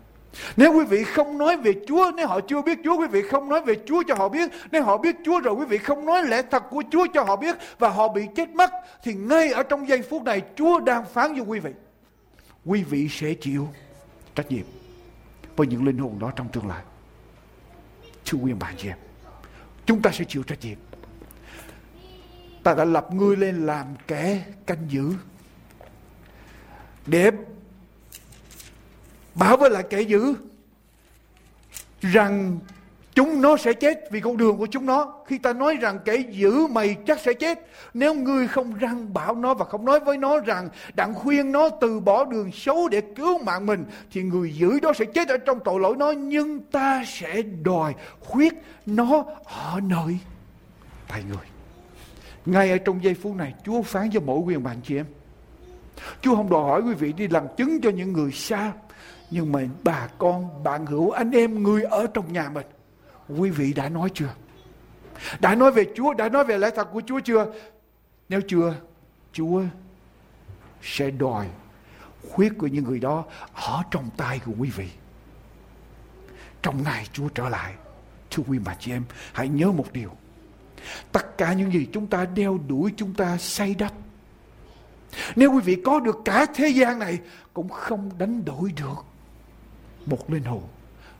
Nếu quý vị không nói về Chúa, nếu họ chưa biết Chúa, quý vị không nói về Chúa cho họ biết. Nếu họ biết Chúa rồi, quý vị không nói lẽ thật của Chúa cho họ biết và họ bị chết mất, thì ngay ở trong giây phút này Chúa đang phán với quý vị. Quý vị sẽ chịu trách nhiệm với những linh hồn đó trong tương lai. Thưa quý bạn chị em, chúng ta sẽ chịu trách nhiệm. Ta đã lập ngươi lên làm kẻ canh giữ để bảo với lại kẻ dữ rằng chúng nó sẽ chết vì con đường của chúng nó. Khi ta nói rằng kẻ giữ mày chắc sẽ chết, nếu ngươi không răng bảo nó và không nói với nó rằng đặng khuyên nó từ bỏ đường xấu để cứu mạng mình, thì người giữ đó sẽ chết ở trong tội lỗi nó, nhưng ta sẽ đòi khuyết nó ở nơi tay người. Ngay ở trong giây phút này, Chúa phán cho mỗi quyền bạn chị em. Chúa không đòi hỏi quý vị đi làm chứng cho những người xa nhưng mà bà con, bạn hữu, anh em, người ở trong nhà mình, quý vị đã nói chưa? Đã nói về Chúa, đã nói về lẽ thật của Chúa chưa? Nếu chưa, Chúa sẽ đòi khuyết của những người đó ở trong tay của quý vị. Trong ngày Chúa trở lại, thưa quý bà chị em, hãy nhớ một điều. Tất cả những gì chúng ta đeo đuổi, chúng ta say đắp. Nếu quý vị có được cả thế gian này, cũng không đánh đổi được một linh hồn.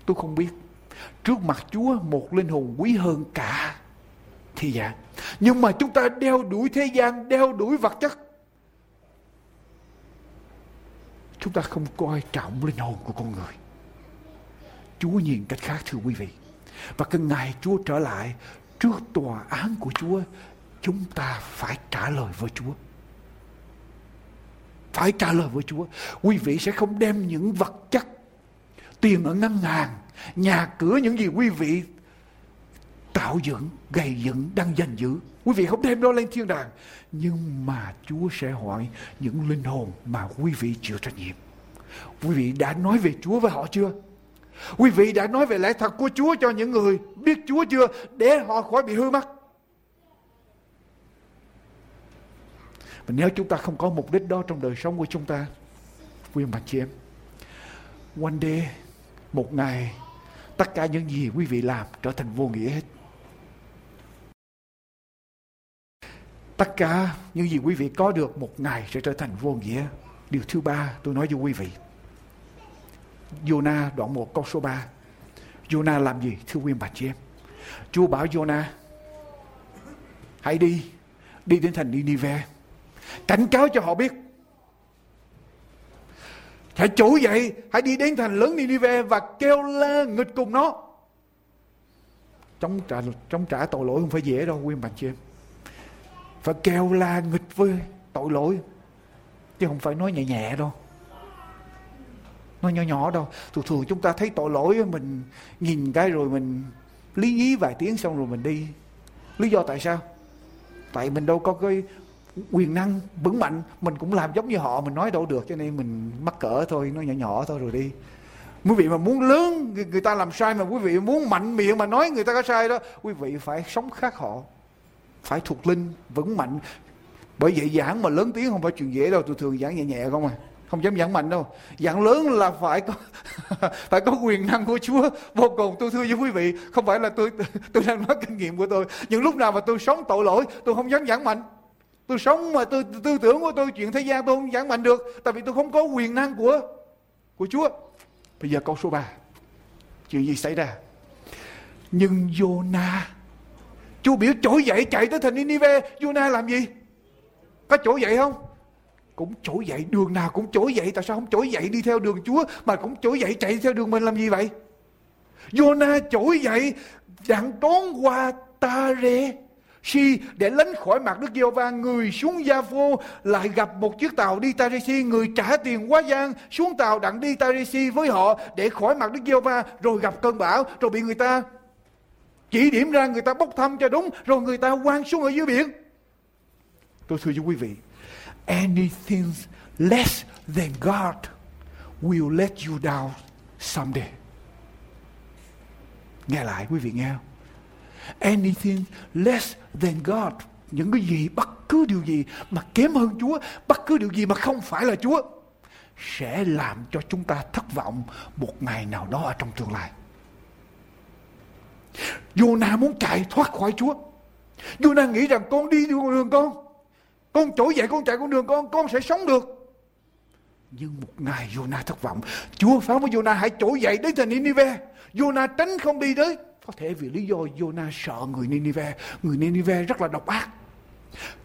Tôi không biết. Trước mặt chúa, một linh hồn quý hơn cả thì dạ nhưng mà chúng ta đeo đuổi thế gian, đeo đuổi vật chất. Chúng ta không coi trọng linh hồn của con người. Chúa nhìn cách khác, thưa quý vị. Và cái ngày chúa trở lại trước tòa án của chúa, chúng ta phải trả lời với chúa. Phải trả lời với chúa. Quý vị sẽ không đem những vật chất tiền ở ngân hàng, nhà cửa những gì quý vị tạo dựng, gây dựng, đang dành giữ. Quý vị không đem đó lên thiên đàng. Nhưng mà Chúa sẽ hỏi những linh hồn mà quý vị chịu trách nhiệm. Quý vị đã nói về Chúa với họ chưa? Quý vị đã nói về lẽ thật của Chúa cho những người biết Chúa chưa? Để họ khỏi bị hư mất. Và nếu chúng ta không có mục đích đó trong đời sống của chúng ta, quý bà chị em, one day một ngày, tất cả những gì quý vị làm trở thành vô nghĩa hết. Tất cả những gì quý vị có được một ngày sẽ trở thành vô nghĩa. Điều thứ ba tôi nói với quý vị. Jonah đoạn 1 câu số 3 Jonah làm gì, thưa quý bà chị em? Chúa bảo Jonah hãy đi đi đến thành Nineveh. Cảnh cáo cho họ biết Hãy trỗi dậy, hãy đi đến thành lớn Ninive và kêu la nghịch cùng nó. Trong trả, trong trả tội lỗi không phải dễ đâu, quý bạn chị em. Phải kêu la nghịch với tội lỗi. Chứ không phải nói nhẹ nhẹ đâu. Nói nhỏ nhỏ đâu. Thường thường chúng ta thấy tội lỗi mình nhìn cái rồi mình lý nhí vài tiếng xong rồi mình đi. Lý do tại sao? Tại mình đâu có cái quyền năng, vững mạnh, mình cũng làm giống như họ, mình nói đâu được, cho nên mình mắc cỡ thôi nó nhỏ nhỏ thôi rồi đi. Quý vị mà muốn lớn, người người ta làm sai mà quý vị muốn mạnh miệng mà nói người ta có sai đó, quý vị phải sống khác họ, phải thuộc linh, vững mạnh. Bởi vậy giảng mà lớn tiếng không phải chuyện dễ đâu, tôi thường giảng nhẹ nhẹ không à không dám giảng mạnh đâu. Giảng lớn là phải có phải có quyền năng của Chúa, vô cùng. Tôi thưa với quý vị, không phải là tôi tôi đang nói kinh nghiệm của tôi những lúc nào mà tôi sống tội lỗi, tôi không dám giảng mạnh. Tôi sống mà tôi tư tưởng của tôi, chuyện thế gian tôi không giảng mạnh được tại vì tôi không có quyền năng của của Chúa. Bây giờ câu số 3. Chuyện gì xảy ra? Nhưng Jonah, Chúa biểu trỗi dậy chạy tới thành Ninive Jonah làm gì? Có trỗi dậy không? Cũng trỗi dậy, đường nào cũng trỗi dậy Tại sao không trỗi dậy đi theo đường Chúa, Mà cũng trỗi dậy chạy theo đường mình làm gì vậy? Jonah trỗi dậy dặn trốn qua Tare rê Si để lánh khỏi mặt Đức Giê-hô-va, người xuống Gia Phô lại gặp một chiếc tàu đi Tarisi người trả tiền quá gian, xuống tàu đặng đi Tarisi với họ để khỏi mặt Đức Giê-hô-va, rồi gặp cơn bão, rồi bị người ta chỉ điểm ra, người ta bốc thăm cho đúng, rồi người ta quăng xuống ở dưới biển. Tôi thưa với quý vị, anything less than God will let you down someday. Nghe lại, quý vị nghe không? Anything less than God. Những cái gì, bất cứ điều gì mà kém hơn Chúa, bất cứ điều gì mà không phải là Chúa, sẽ làm cho chúng ta thất vọng một ngày nào đó ở trong tương lai. Jonah muốn chạy thoát khỏi Chúa. Jonah nghĩ rằng, con đi con đường con. Con trỗi dậy, con chạy con đường con Con sẽ sống được. Nhưng một ngày Jonah thất vọng. Chúa, phán với Jonah, hãy trỗi dậy đến thành Nineveh. Jonah tránh không đi tới. Có thể vì lý do Jonah sợ người Ninive. Người Ninive rất là độc ác.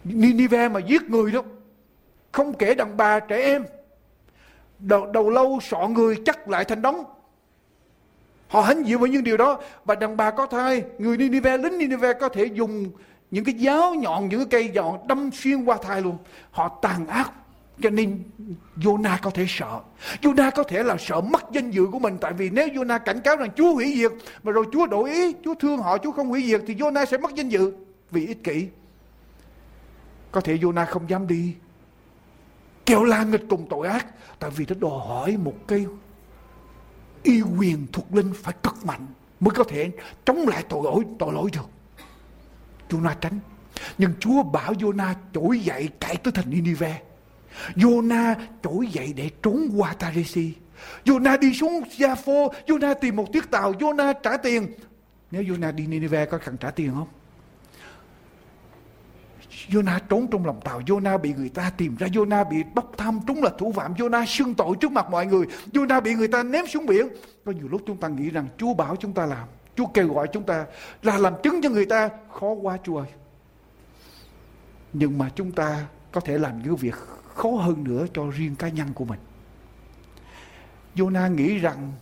Ninive mà giết người đó Không kể đàn bà trẻ em Đầu, đầu lâu sọ người chắc lại thành đống. Họ hãnh diện với những điều đó. Và đàn bà có thai Người Ninive, lính Ninive có thể dùng Những cái giáo nhọn, những cái cây nhọn Đâm xuyên qua thai luôn. Họ tàn ác cho nên, Jonah có thể sợ. Jonah có thể là sợ mất danh dự của mình. Tại vì nếu Jonah cảnh cáo rằng Chúa hủy diệt, Mà rồi Chúa đổi ý, Chúa thương họ, Chúa không hủy diệt, Thì Jonah sẽ mất danh dự. Vì ích kỷ. Có thể Jonah không dám đi. Kêu la nghịch cùng tội ác. Tại vì nó đòi hỏi một cái y quyền thuộc linh phải cực mạnh mới có thể chống lại tội lỗi tội lỗi được. Jonah tránh. Nhưng Chúa bảo Jonah trỗi dậy chạy tới thành Nineveh. Jonah trỗi dậy để trốn qua Tarisi. Jonah đi xuống Jaffo. Jonah tìm một chiếc tàu Jonah trả tiền. Nếu Jonah đi Nineveh có cần trả tiền không? Jonah trốn trong lòng tàu Jonah bị người ta tìm ra Jonah bị bốc thăm Trúng là thủ phạm. Jonah xưng tội trước mặt mọi người. Jonah bị người ta ném xuống biển. Có nhiều lúc chúng ta nghĩ rằng Chúa bảo chúng ta làm, Chúa kêu gọi chúng ta là làm chứng cho người ta. Khó quá, Chúa ơi. Nhưng mà chúng ta có thể làm những việc khó hơn nữa cho riêng cá nhân của mình. Jonah nghĩ rằng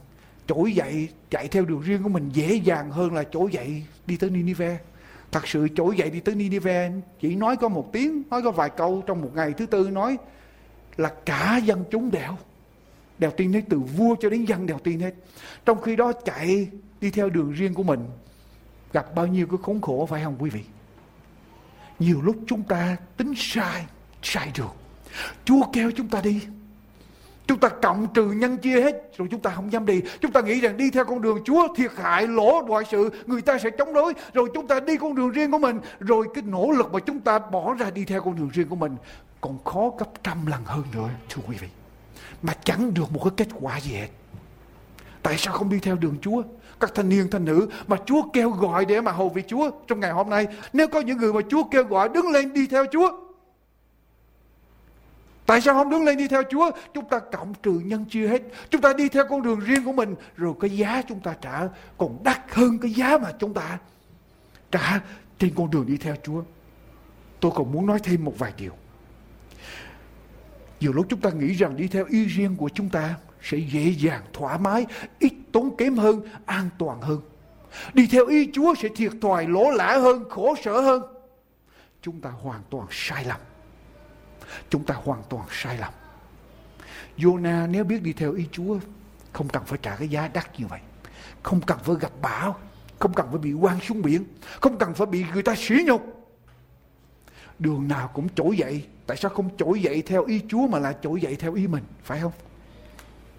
trỗi dậy, chạy theo đường riêng của mình dễ dàng hơn là trỗi dậy đi tới Ninive. thật sự trỗi dậy đi tới Ninive chỉ nói có một tiếng, nói có vài câu trong một ngày thứ tư nói là cả dân chúng đều đều tin hết, từ vua cho đến dân đều tin hết. Trong khi đó chạy đi theo đường riêng của mình gặp bao nhiêu cái khốn khổ phải không quý vị? Nhiều lúc chúng ta tính sai sai được chúa kêu chúng ta đi. Chúng ta cộng trừ nhân chia hết, Rồi chúng ta không dám đi. Chúng ta nghĩ rằng đi theo con đường Chúa thiệt hại, lỗ mọi sự, Người ta sẽ chống đối. Rồi chúng ta đi con đường riêng của mình. Rồi cái nỗ lực mà chúng ta bỏ ra đi theo con đường riêng của mình, Còn khó gấp trăm lần hơn nữa, Thưa quý vị. Mà chẳng được một cái kết quả gì hết. Tại sao không đi theo đường Chúa? Các thanh niên, thanh nữ mà Chúa kêu gọi để mà hầu việc Chúa trong ngày hôm nay. Nếu có những người mà Chúa kêu gọi đứng lên đi theo Chúa Tại sao không đứng lên đi theo Chúa? Chúng ta cộng trừ nhân chia hết. Chúng ta đi theo con đường riêng của mình. Rồi cái giá chúng ta trả còn đắt hơn cái giá mà chúng ta trả trên con đường đi theo Chúa. Tôi còn muốn nói thêm một vài điều. Nhiều lúc chúng ta nghĩ rằng đi theo ý riêng của chúng ta sẽ dễ dàng, thoải mái, ít tốn kém hơn, an toàn hơn. Đi theo ý Chúa sẽ thiệt thòi, lỗ lã hơn, khổ sở hơn. Chúng ta hoàn toàn sai lầm chúng ta hoàn toàn sai lầm. Jonah, nếu biết đi theo ý Chúa, không cần phải trả cái giá đắt như vậy. Không cần phải gặp bão, không cần phải bị quăng xuống biển, không cần phải bị người ta sỉ nhục. Đường nào cũng trỗi dậy. Tại sao không trỗi dậy theo ý Chúa mà là trỗi dậy theo ý mình, phải không?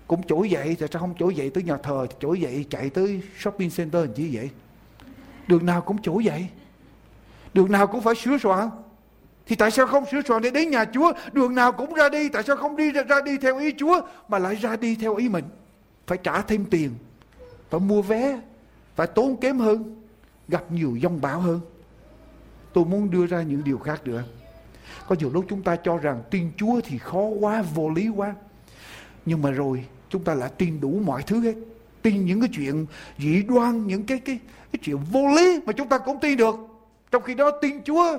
Cũng trỗi dậy, tại sao không trỗi dậy tới nhà thờ, trỗi dậy chạy tới shopping center làm chi vậy? Đường nào cũng trỗi dậy. Đường nào cũng phải sửa soạn thì tại sao không sửa soạn để đến nhà Chúa? Đường nào cũng ra đi. Tại sao không đi ra, ra đi theo ý Chúa? Mà lại ra đi theo ý mình. Phải trả thêm tiền. Phải mua vé. Phải tốn kém hơn. Gặp nhiều dông bão hơn. Tôi muốn đưa ra những điều khác nữa. Có nhiều lúc chúng ta cho rằng tin Chúa thì khó quá, vô lý quá. Nhưng mà rồi chúng ta lại tin đủ mọi thứ hết. Tin những cái chuyện dị đoan Những cái, cái, cái chuyện vô lý mà chúng ta cũng tin được. Trong khi đó tin Chúa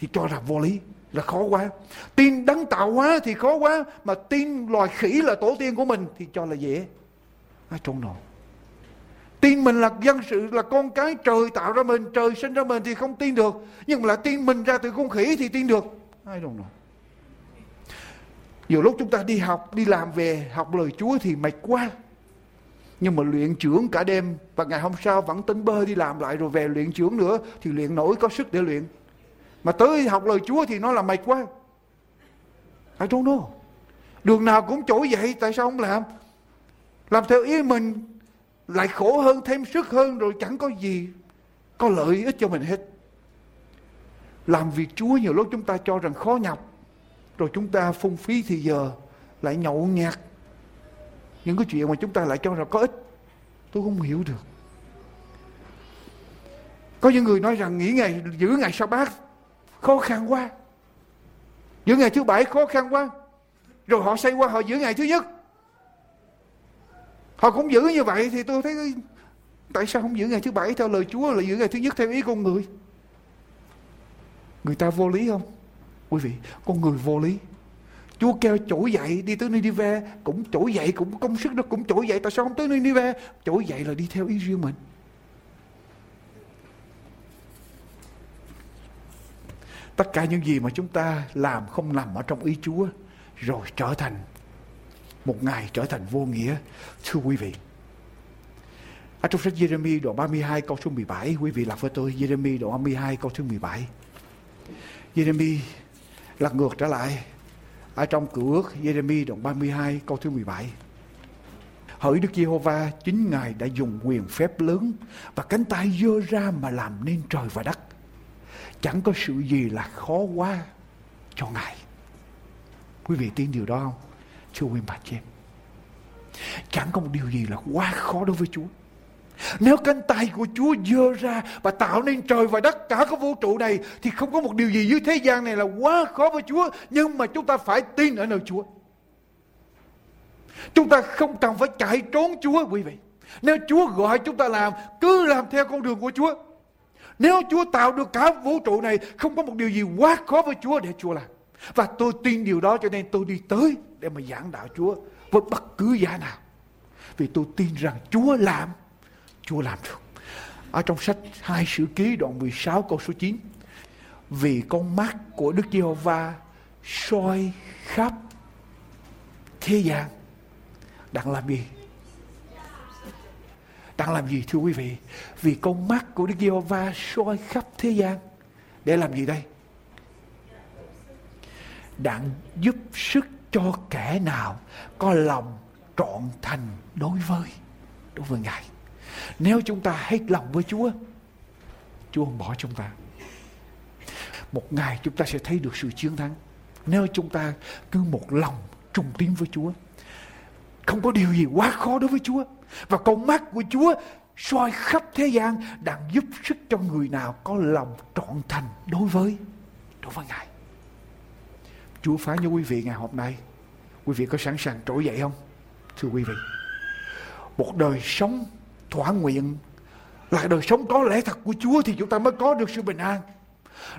thì cho là vô lý, là khó quá. Tin đấng tạo hóa thì khó quá, mà tin loài khỉ là tổ tiên của mình thì cho là dễ. Ai trông nổi tin mình là dân sự, là con cái trời tạo ra mình, trời sinh ra mình thì không tin được. Nhưng mà là tin mình ra từ con khỉ thì tin được. Ai don't know nhiều lúc chúng ta đi học, đi làm về, học lời Chúa thì mệt quá. Nhưng mà luyện trưởng cả đêm, và ngày hôm sau vẫn tính bơ đi làm lại, rồi về luyện trưởng nữa, thì luyện nổi có sức để luyện mà tới học lời Chúa thì nó là mệt quá. I don't know. Đường nào cũng chỗ vậy, tại sao không làm? Làm theo ý mình lại khổ hơn thêm sức hơn rồi chẳng có gì có lợi ích cho mình hết. Làm việc Chúa nhiều lúc chúng ta cho rằng khó nhọc rồi chúng ta phung phí thì giờ lại nhậu nhạt những cái chuyện mà chúng ta lại cho rằng có ích tôi không hiểu được. Có những người nói rằng nghỉ ngày giữ ngày sa bát khó khăn quá. Giữa ngày thứ bảy khó khăn quá. Rồi họ xây qua, họ giữ ngày thứ nhất. Họ cũng giữ như vậy thì tôi thấy, tại sao không giữ ngày thứ bảy theo lời Chúa là giữ ngày thứ nhất theo ý con người? Người ta vô lý không? Quý vị, con người vô lý. Chúa kêu trỗi dậy, đi tới Nineveh, cũng trỗi dậy, cũng công sức nó cũng trỗi dậy. Tại sao không tới Nineveh? Trỗi dậy là đi theo ý riêng mình. Tất cả những gì mà chúng ta làm không nằm ở trong ý Chúa rồi trở thành một ngày trở thành vô nghĩa thưa quý vị ở trong sách Jeremy đoạn 32 câu số 17 quý vị lặp với tôi Jeremy đoạn 32 câu số 17 Jeremy lật ngược trở lại ở trong cựu ước Jeremy đoạn 32 câu thứ 17. Hỡi Đức Giê-hô-va, chính Ngài đã dùng quyền phép lớn và cánh tay dơ ra mà làm nên trời và đất. Chẳng có sự gì là khó quá cho Ngài. Quý vị tin điều đó không? Thưa quý bà chị em. Chẳng có một điều gì là quá khó đối với Chúa. Nếu cánh tay của Chúa dơ ra và tạo nên trời và đất cả cái vũ trụ này thì không có một điều gì dưới thế gian này là quá khó với Chúa. Nhưng mà chúng ta phải tin ở nơi Chúa. Chúng ta không cần phải chạy trốn Chúa quý vị. Nếu Chúa gọi chúng ta làm, cứ làm theo con đường của Chúa. Nếu Chúa tạo được cả vũ trụ này, không có một điều gì quá khó với Chúa để Chúa làm. Và tôi tin điều đó cho nên tôi đi tới để mà giảng đạo Chúa với bất cứ giá nào. Vì tôi tin rằng Chúa làm Chúa làm được. Ở trong sách hai sử ký đoạn 16 câu số 9. Vì con mắt của Đức Giê-hô-va soi khắp thế gian đang làm gì? Đang làm gì thưa quý vị? Vì con mắt của Đức Giê-hô-va soi khắp thế gian để làm gì đây? Đặng giúp sức cho kẻ nào có lòng trọn thành đối với đối với Ngài. Nếu chúng ta hết lòng với Chúa, Chúa không bỏ chúng ta. Một ngày chúng ta sẽ thấy được sự chiến thắng. Nếu chúng ta cứ một lòng trung tín với Chúa. Không có điều gì quá khó đối với Chúa. Và con mắt của Chúa soi khắp thế gian đang giúp sức cho người nào có lòng trọn thành đối với đối với Ngài. Chúa phán cho quý vị ngày hôm nay. Quý vị có sẵn sàng trỗi dậy không? Thưa quý vị. Một đời sống thỏa nguyện là đời sống có lẽ thật của Chúa thì chúng ta mới có được sự bình an.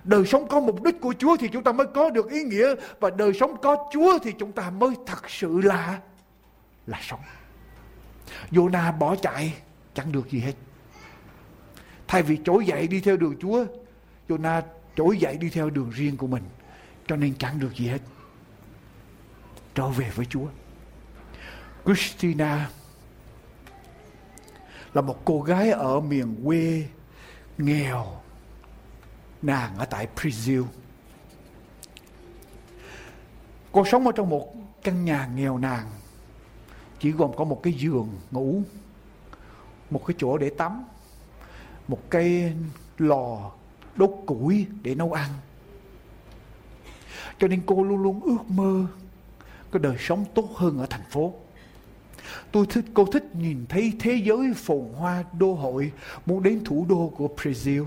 Đời sống có mục đích của Chúa thì chúng ta mới có được ý nghĩa và đời sống có Chúa thì chúng ta mới thật sự là là sống. Jonah bỏ chạy chẳng được gì hết. Thay vì trỗi dậy đi theo đường Chúa, Jonah trỗi dậy đi theo đường riêng của mình, cho nên chẳng được gì hết. Trở về với Chúa. Christina là một cô gái ở miền quê nghèo nàng ở tại Brazil cô sống ở trong một căn nhà nghèo nàn chỉ gồm có một cái giường ngủ, một cái chỗ để tắm, một cái lò đốt củi để nấu ăn. Cho nên cô luôn luôn ước mơ cái đời sống tốt hơn ở thành phố. Tôi thích, cô thích nhìn thấy thế giới phồn hoa, đô hội, muốn đến thủ đô của Brazil.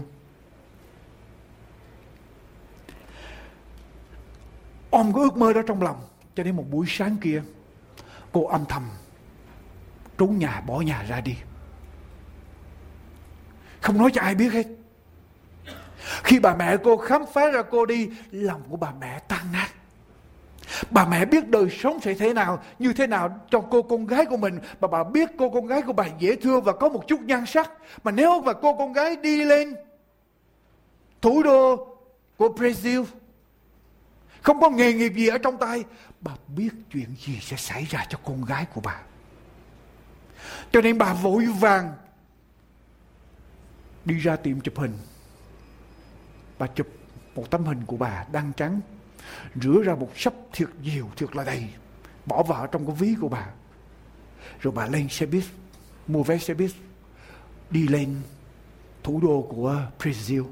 Ôm cái ước mơ đó trong lòng. Cho đến một buổi sáng kia, cô âm thầm trốn nhà bỏ nhà ra đi. Không nói cho ai biết hết. Khi bà mẹ cô khám phá ra cô đi, lòng của bà mẹ tan nát. Bà mẹ biết đời sống sẽ thế nào, như thế nào cho cô con gái của mình. Mà bà biết cô con gái của bà dễ thương và có một chút nhan sắc. Mà nếu mà cô con gái đi lên thủ đô của Brazil, không có nghề nghiệp gì ở trong tay, bà biết chuyện gì sẽ xảy ra cho con gái của bà cho nên bà vội vàng đi ra tiệm chụp hình. Bà chụp một tấm hình của bà đang trắng, rửa ra một sấp thiệt nhiều thiệt là đầy, bỏ vào trong cái ví của bà. Rồi bà lên xe buýt, mua vé xe buýt, đi lên thủ đô của Brazil.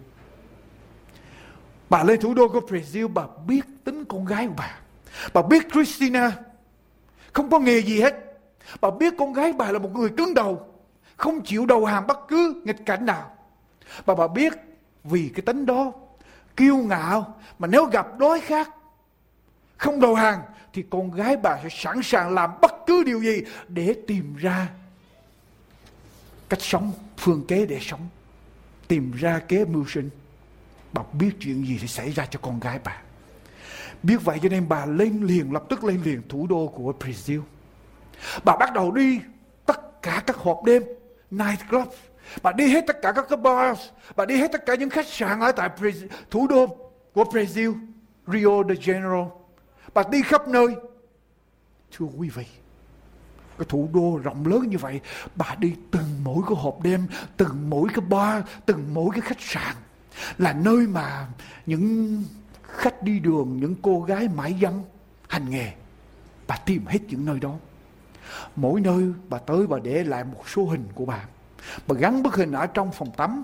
Bà lên thủ đô của Brazil, bà biết tính con gái của bà. Bà biết Christina không có nghề gì hết bà biết con gái bà là một người cứng đầu, không chịu đầu hàng bất cứ nghịch cảnh nào. Và bà biết vì cái tính đó, kiêu ngạo mà nếu gặp đối khác không đầu hàng thì con gái bà sẽ sẵn sàng làm bất cứ điều gì để tìm ra cách sống, phương kế để sống, tìm ra kế mưu sinh. Bà biết chuyện gì sẽ xảy ra cho con gái bà. Biết vậy cho nên bà lên liền, lập tức lên liền thủ đô của Brazil bà bắt đầu đi tất cả các hộp đêm, night club. Bà đi hết tất cả các cái bars. Bà đi hết tất cả những khách sạn ở tại thủ đô của Brazil, Rio de Janeiro. Bà đi khắp nơi. Thưa quý vị, cái thủ đô rộng lớn như vậy, bà đi từng mỗi cái hộp đêm, từng mỗi cái bar, từng mỗi cái khách sạn là nơi mà những khách đi đường, những cô gái mãi dâm hành nghề. Bà tìm hết những nơi đó mỗi nơi bà tới bà để lại một số hình của bà. Bà gắn bức hình ở trong phòng tắm.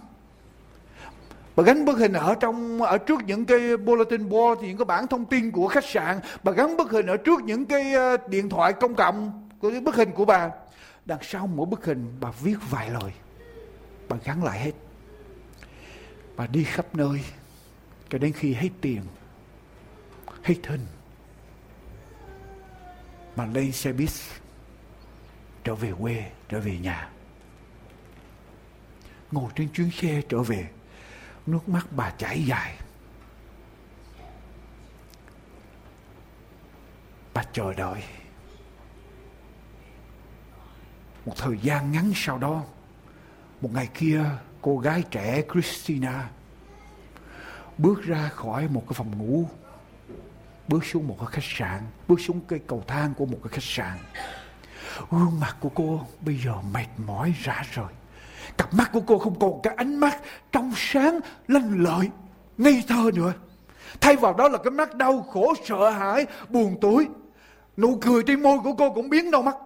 Bà gắn bức hình ở trong, ở trước những cái bulletin board, thì những cái bản thông tin của khách sạn. Bà gắn bức hình ở trước những cái ờ, điện thoại công cộng, của cái bức hình của bà. Đằng sau mỗi bức hình bà viết vài lời. Bà gắn lại hết. Bà đi khắp nơi cho đến khi hết tiền, hết hình. Mà lên xe buýt trở về quê, trở về nhà. Ngồi trên chuyến xe trở về, nước mắt bà chảy dài. Bà chờ đợi. Một thời gian ngắn sau đó, một ngày kia, cô gái trẻ Christina bước ra khỏi một cái phòng ngủ, bước xuống một cái khách sạn, bước xuống cái cầu thang của một cái khách sạn gương mặt của cô bây giờ mệt mỏi rã rời Cặp mắt của cô không còn cái ánh mắt trong sáng, lanh lợi, ngây thơ nữa. Thay vào đó là cái mắt đau khổ, sợ hãi, buồn tối. Nụ cười trên môi của cô cũng biến đâu mất.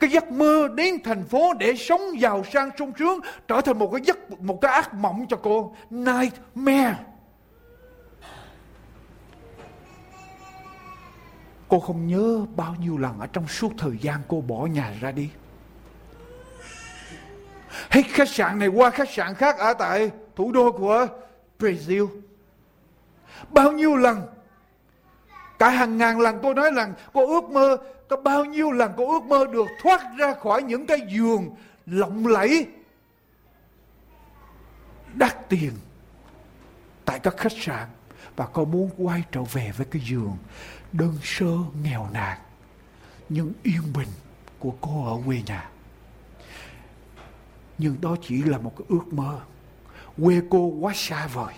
Cái giấc mơ đến thành phố để sống giàu sang sung sướng trở thành một cái giấc một cái ác mộng cho cô. Nightmare. Cô không nhớ bao nhiêu lần ở trong suốt thời gian cô bỏ nhà ra đi. Hết khách sạn này qua khách sạn khác ở tại thủ đô của Brazil. Bao nhiêu lần Cả hàng ngàn lần cô nói rằng cô ước mơ, Có bao nhiêu lần cô ước mơ được thoát ra khỏi những cái giường lộng lẫy, Đắt tiền Tại các khách sạn và cô muốn quay trở về với cái giường Đơn sơ, nghèo nàn, Nhưng yên bình của cô ở quê nhà. Nhưng đó chỉ là một cái ước mơ. Quê cô quá xa vời.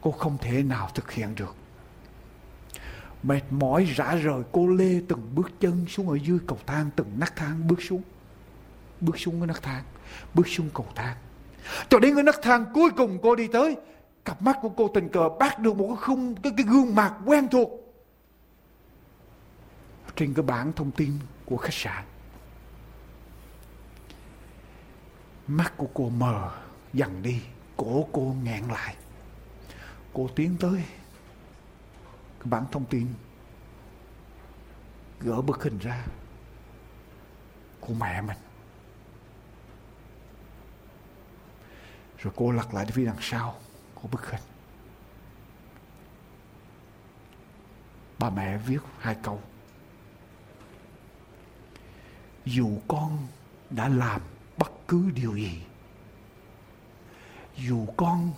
Cô không thể nào thực hiện được. Mệt mỏi rã rời, cô lê từng bước chân xuống ở dưới cầu thang, từng nấc thang bước xuống. Bước xuống cái nấc thang, bước xuống cầu thang. Cho đến cái nấc thang cuối cùng cô đi tới cặp mắt của cô tình cờ bắt được một cái khung cái, cái gương mặt quen thuộc. Trên cái bảng thông tin của khách sạn Mắt của cô mờ dần đi Cổ cô ngẹn lại. Cô tiến tới cái bản thông tin Gỡ bức hình ra. Của mẹ mình. Rồi cô lật lại phía đằng sau. Của bức hình. Bà mẹ viết hai câu. Dù con đã làm bất cứ điều gì, dù con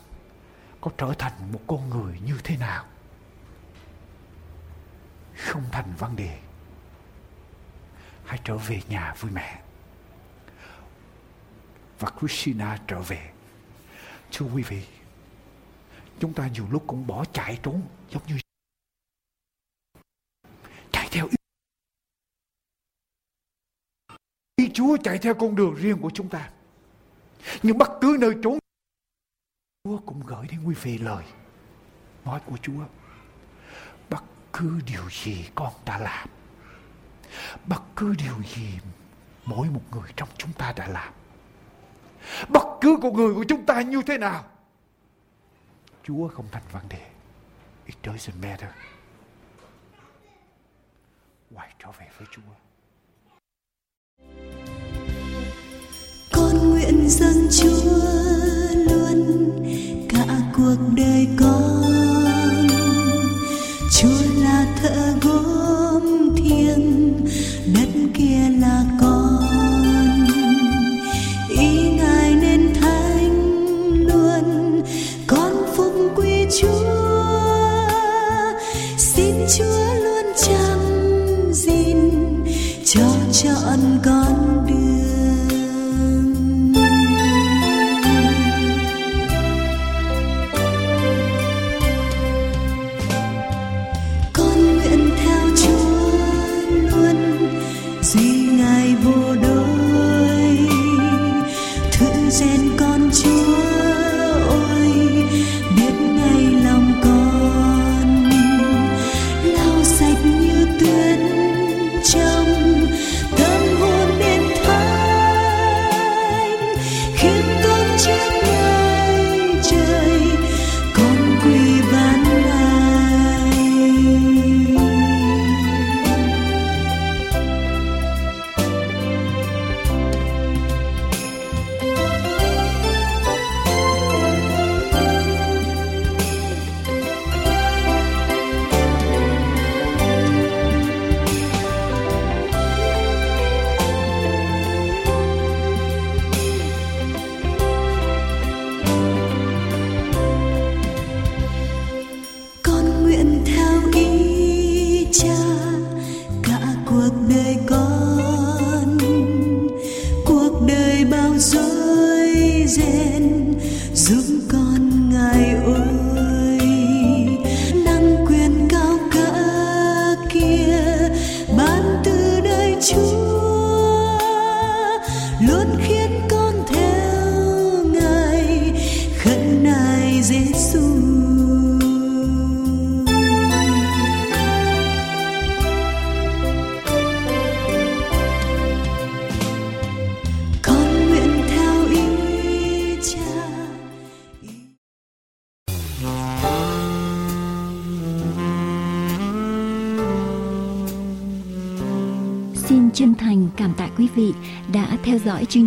có trở thành một con người như thế nào, không thành vấn đề, hãy trở về nhà với mẹ. Và Christina trở về. Thưa quý vị chúng ta nhiều lúc cũng bỏ chạy trốn giống như chạy theo ý Chúa chạy theo con đường riêng của chúng ta. Nhưng bất cứ nơi trốn Chúa cũng gửi đến quý vị lời nói của Chúa. Bất cứ điều gì con đã làm, bất cứ điều gì mỗi một người trong chúng ta đã làm, bất cứ con người của chúng ta như thế nào, Chúa không thành vấn đề. It doesn't matter. Quay trở về với Chúa. Con nguyện dâng Chúa luôn cả cuộc đời con. Chúa là thợ gốm thiêng, đất kia là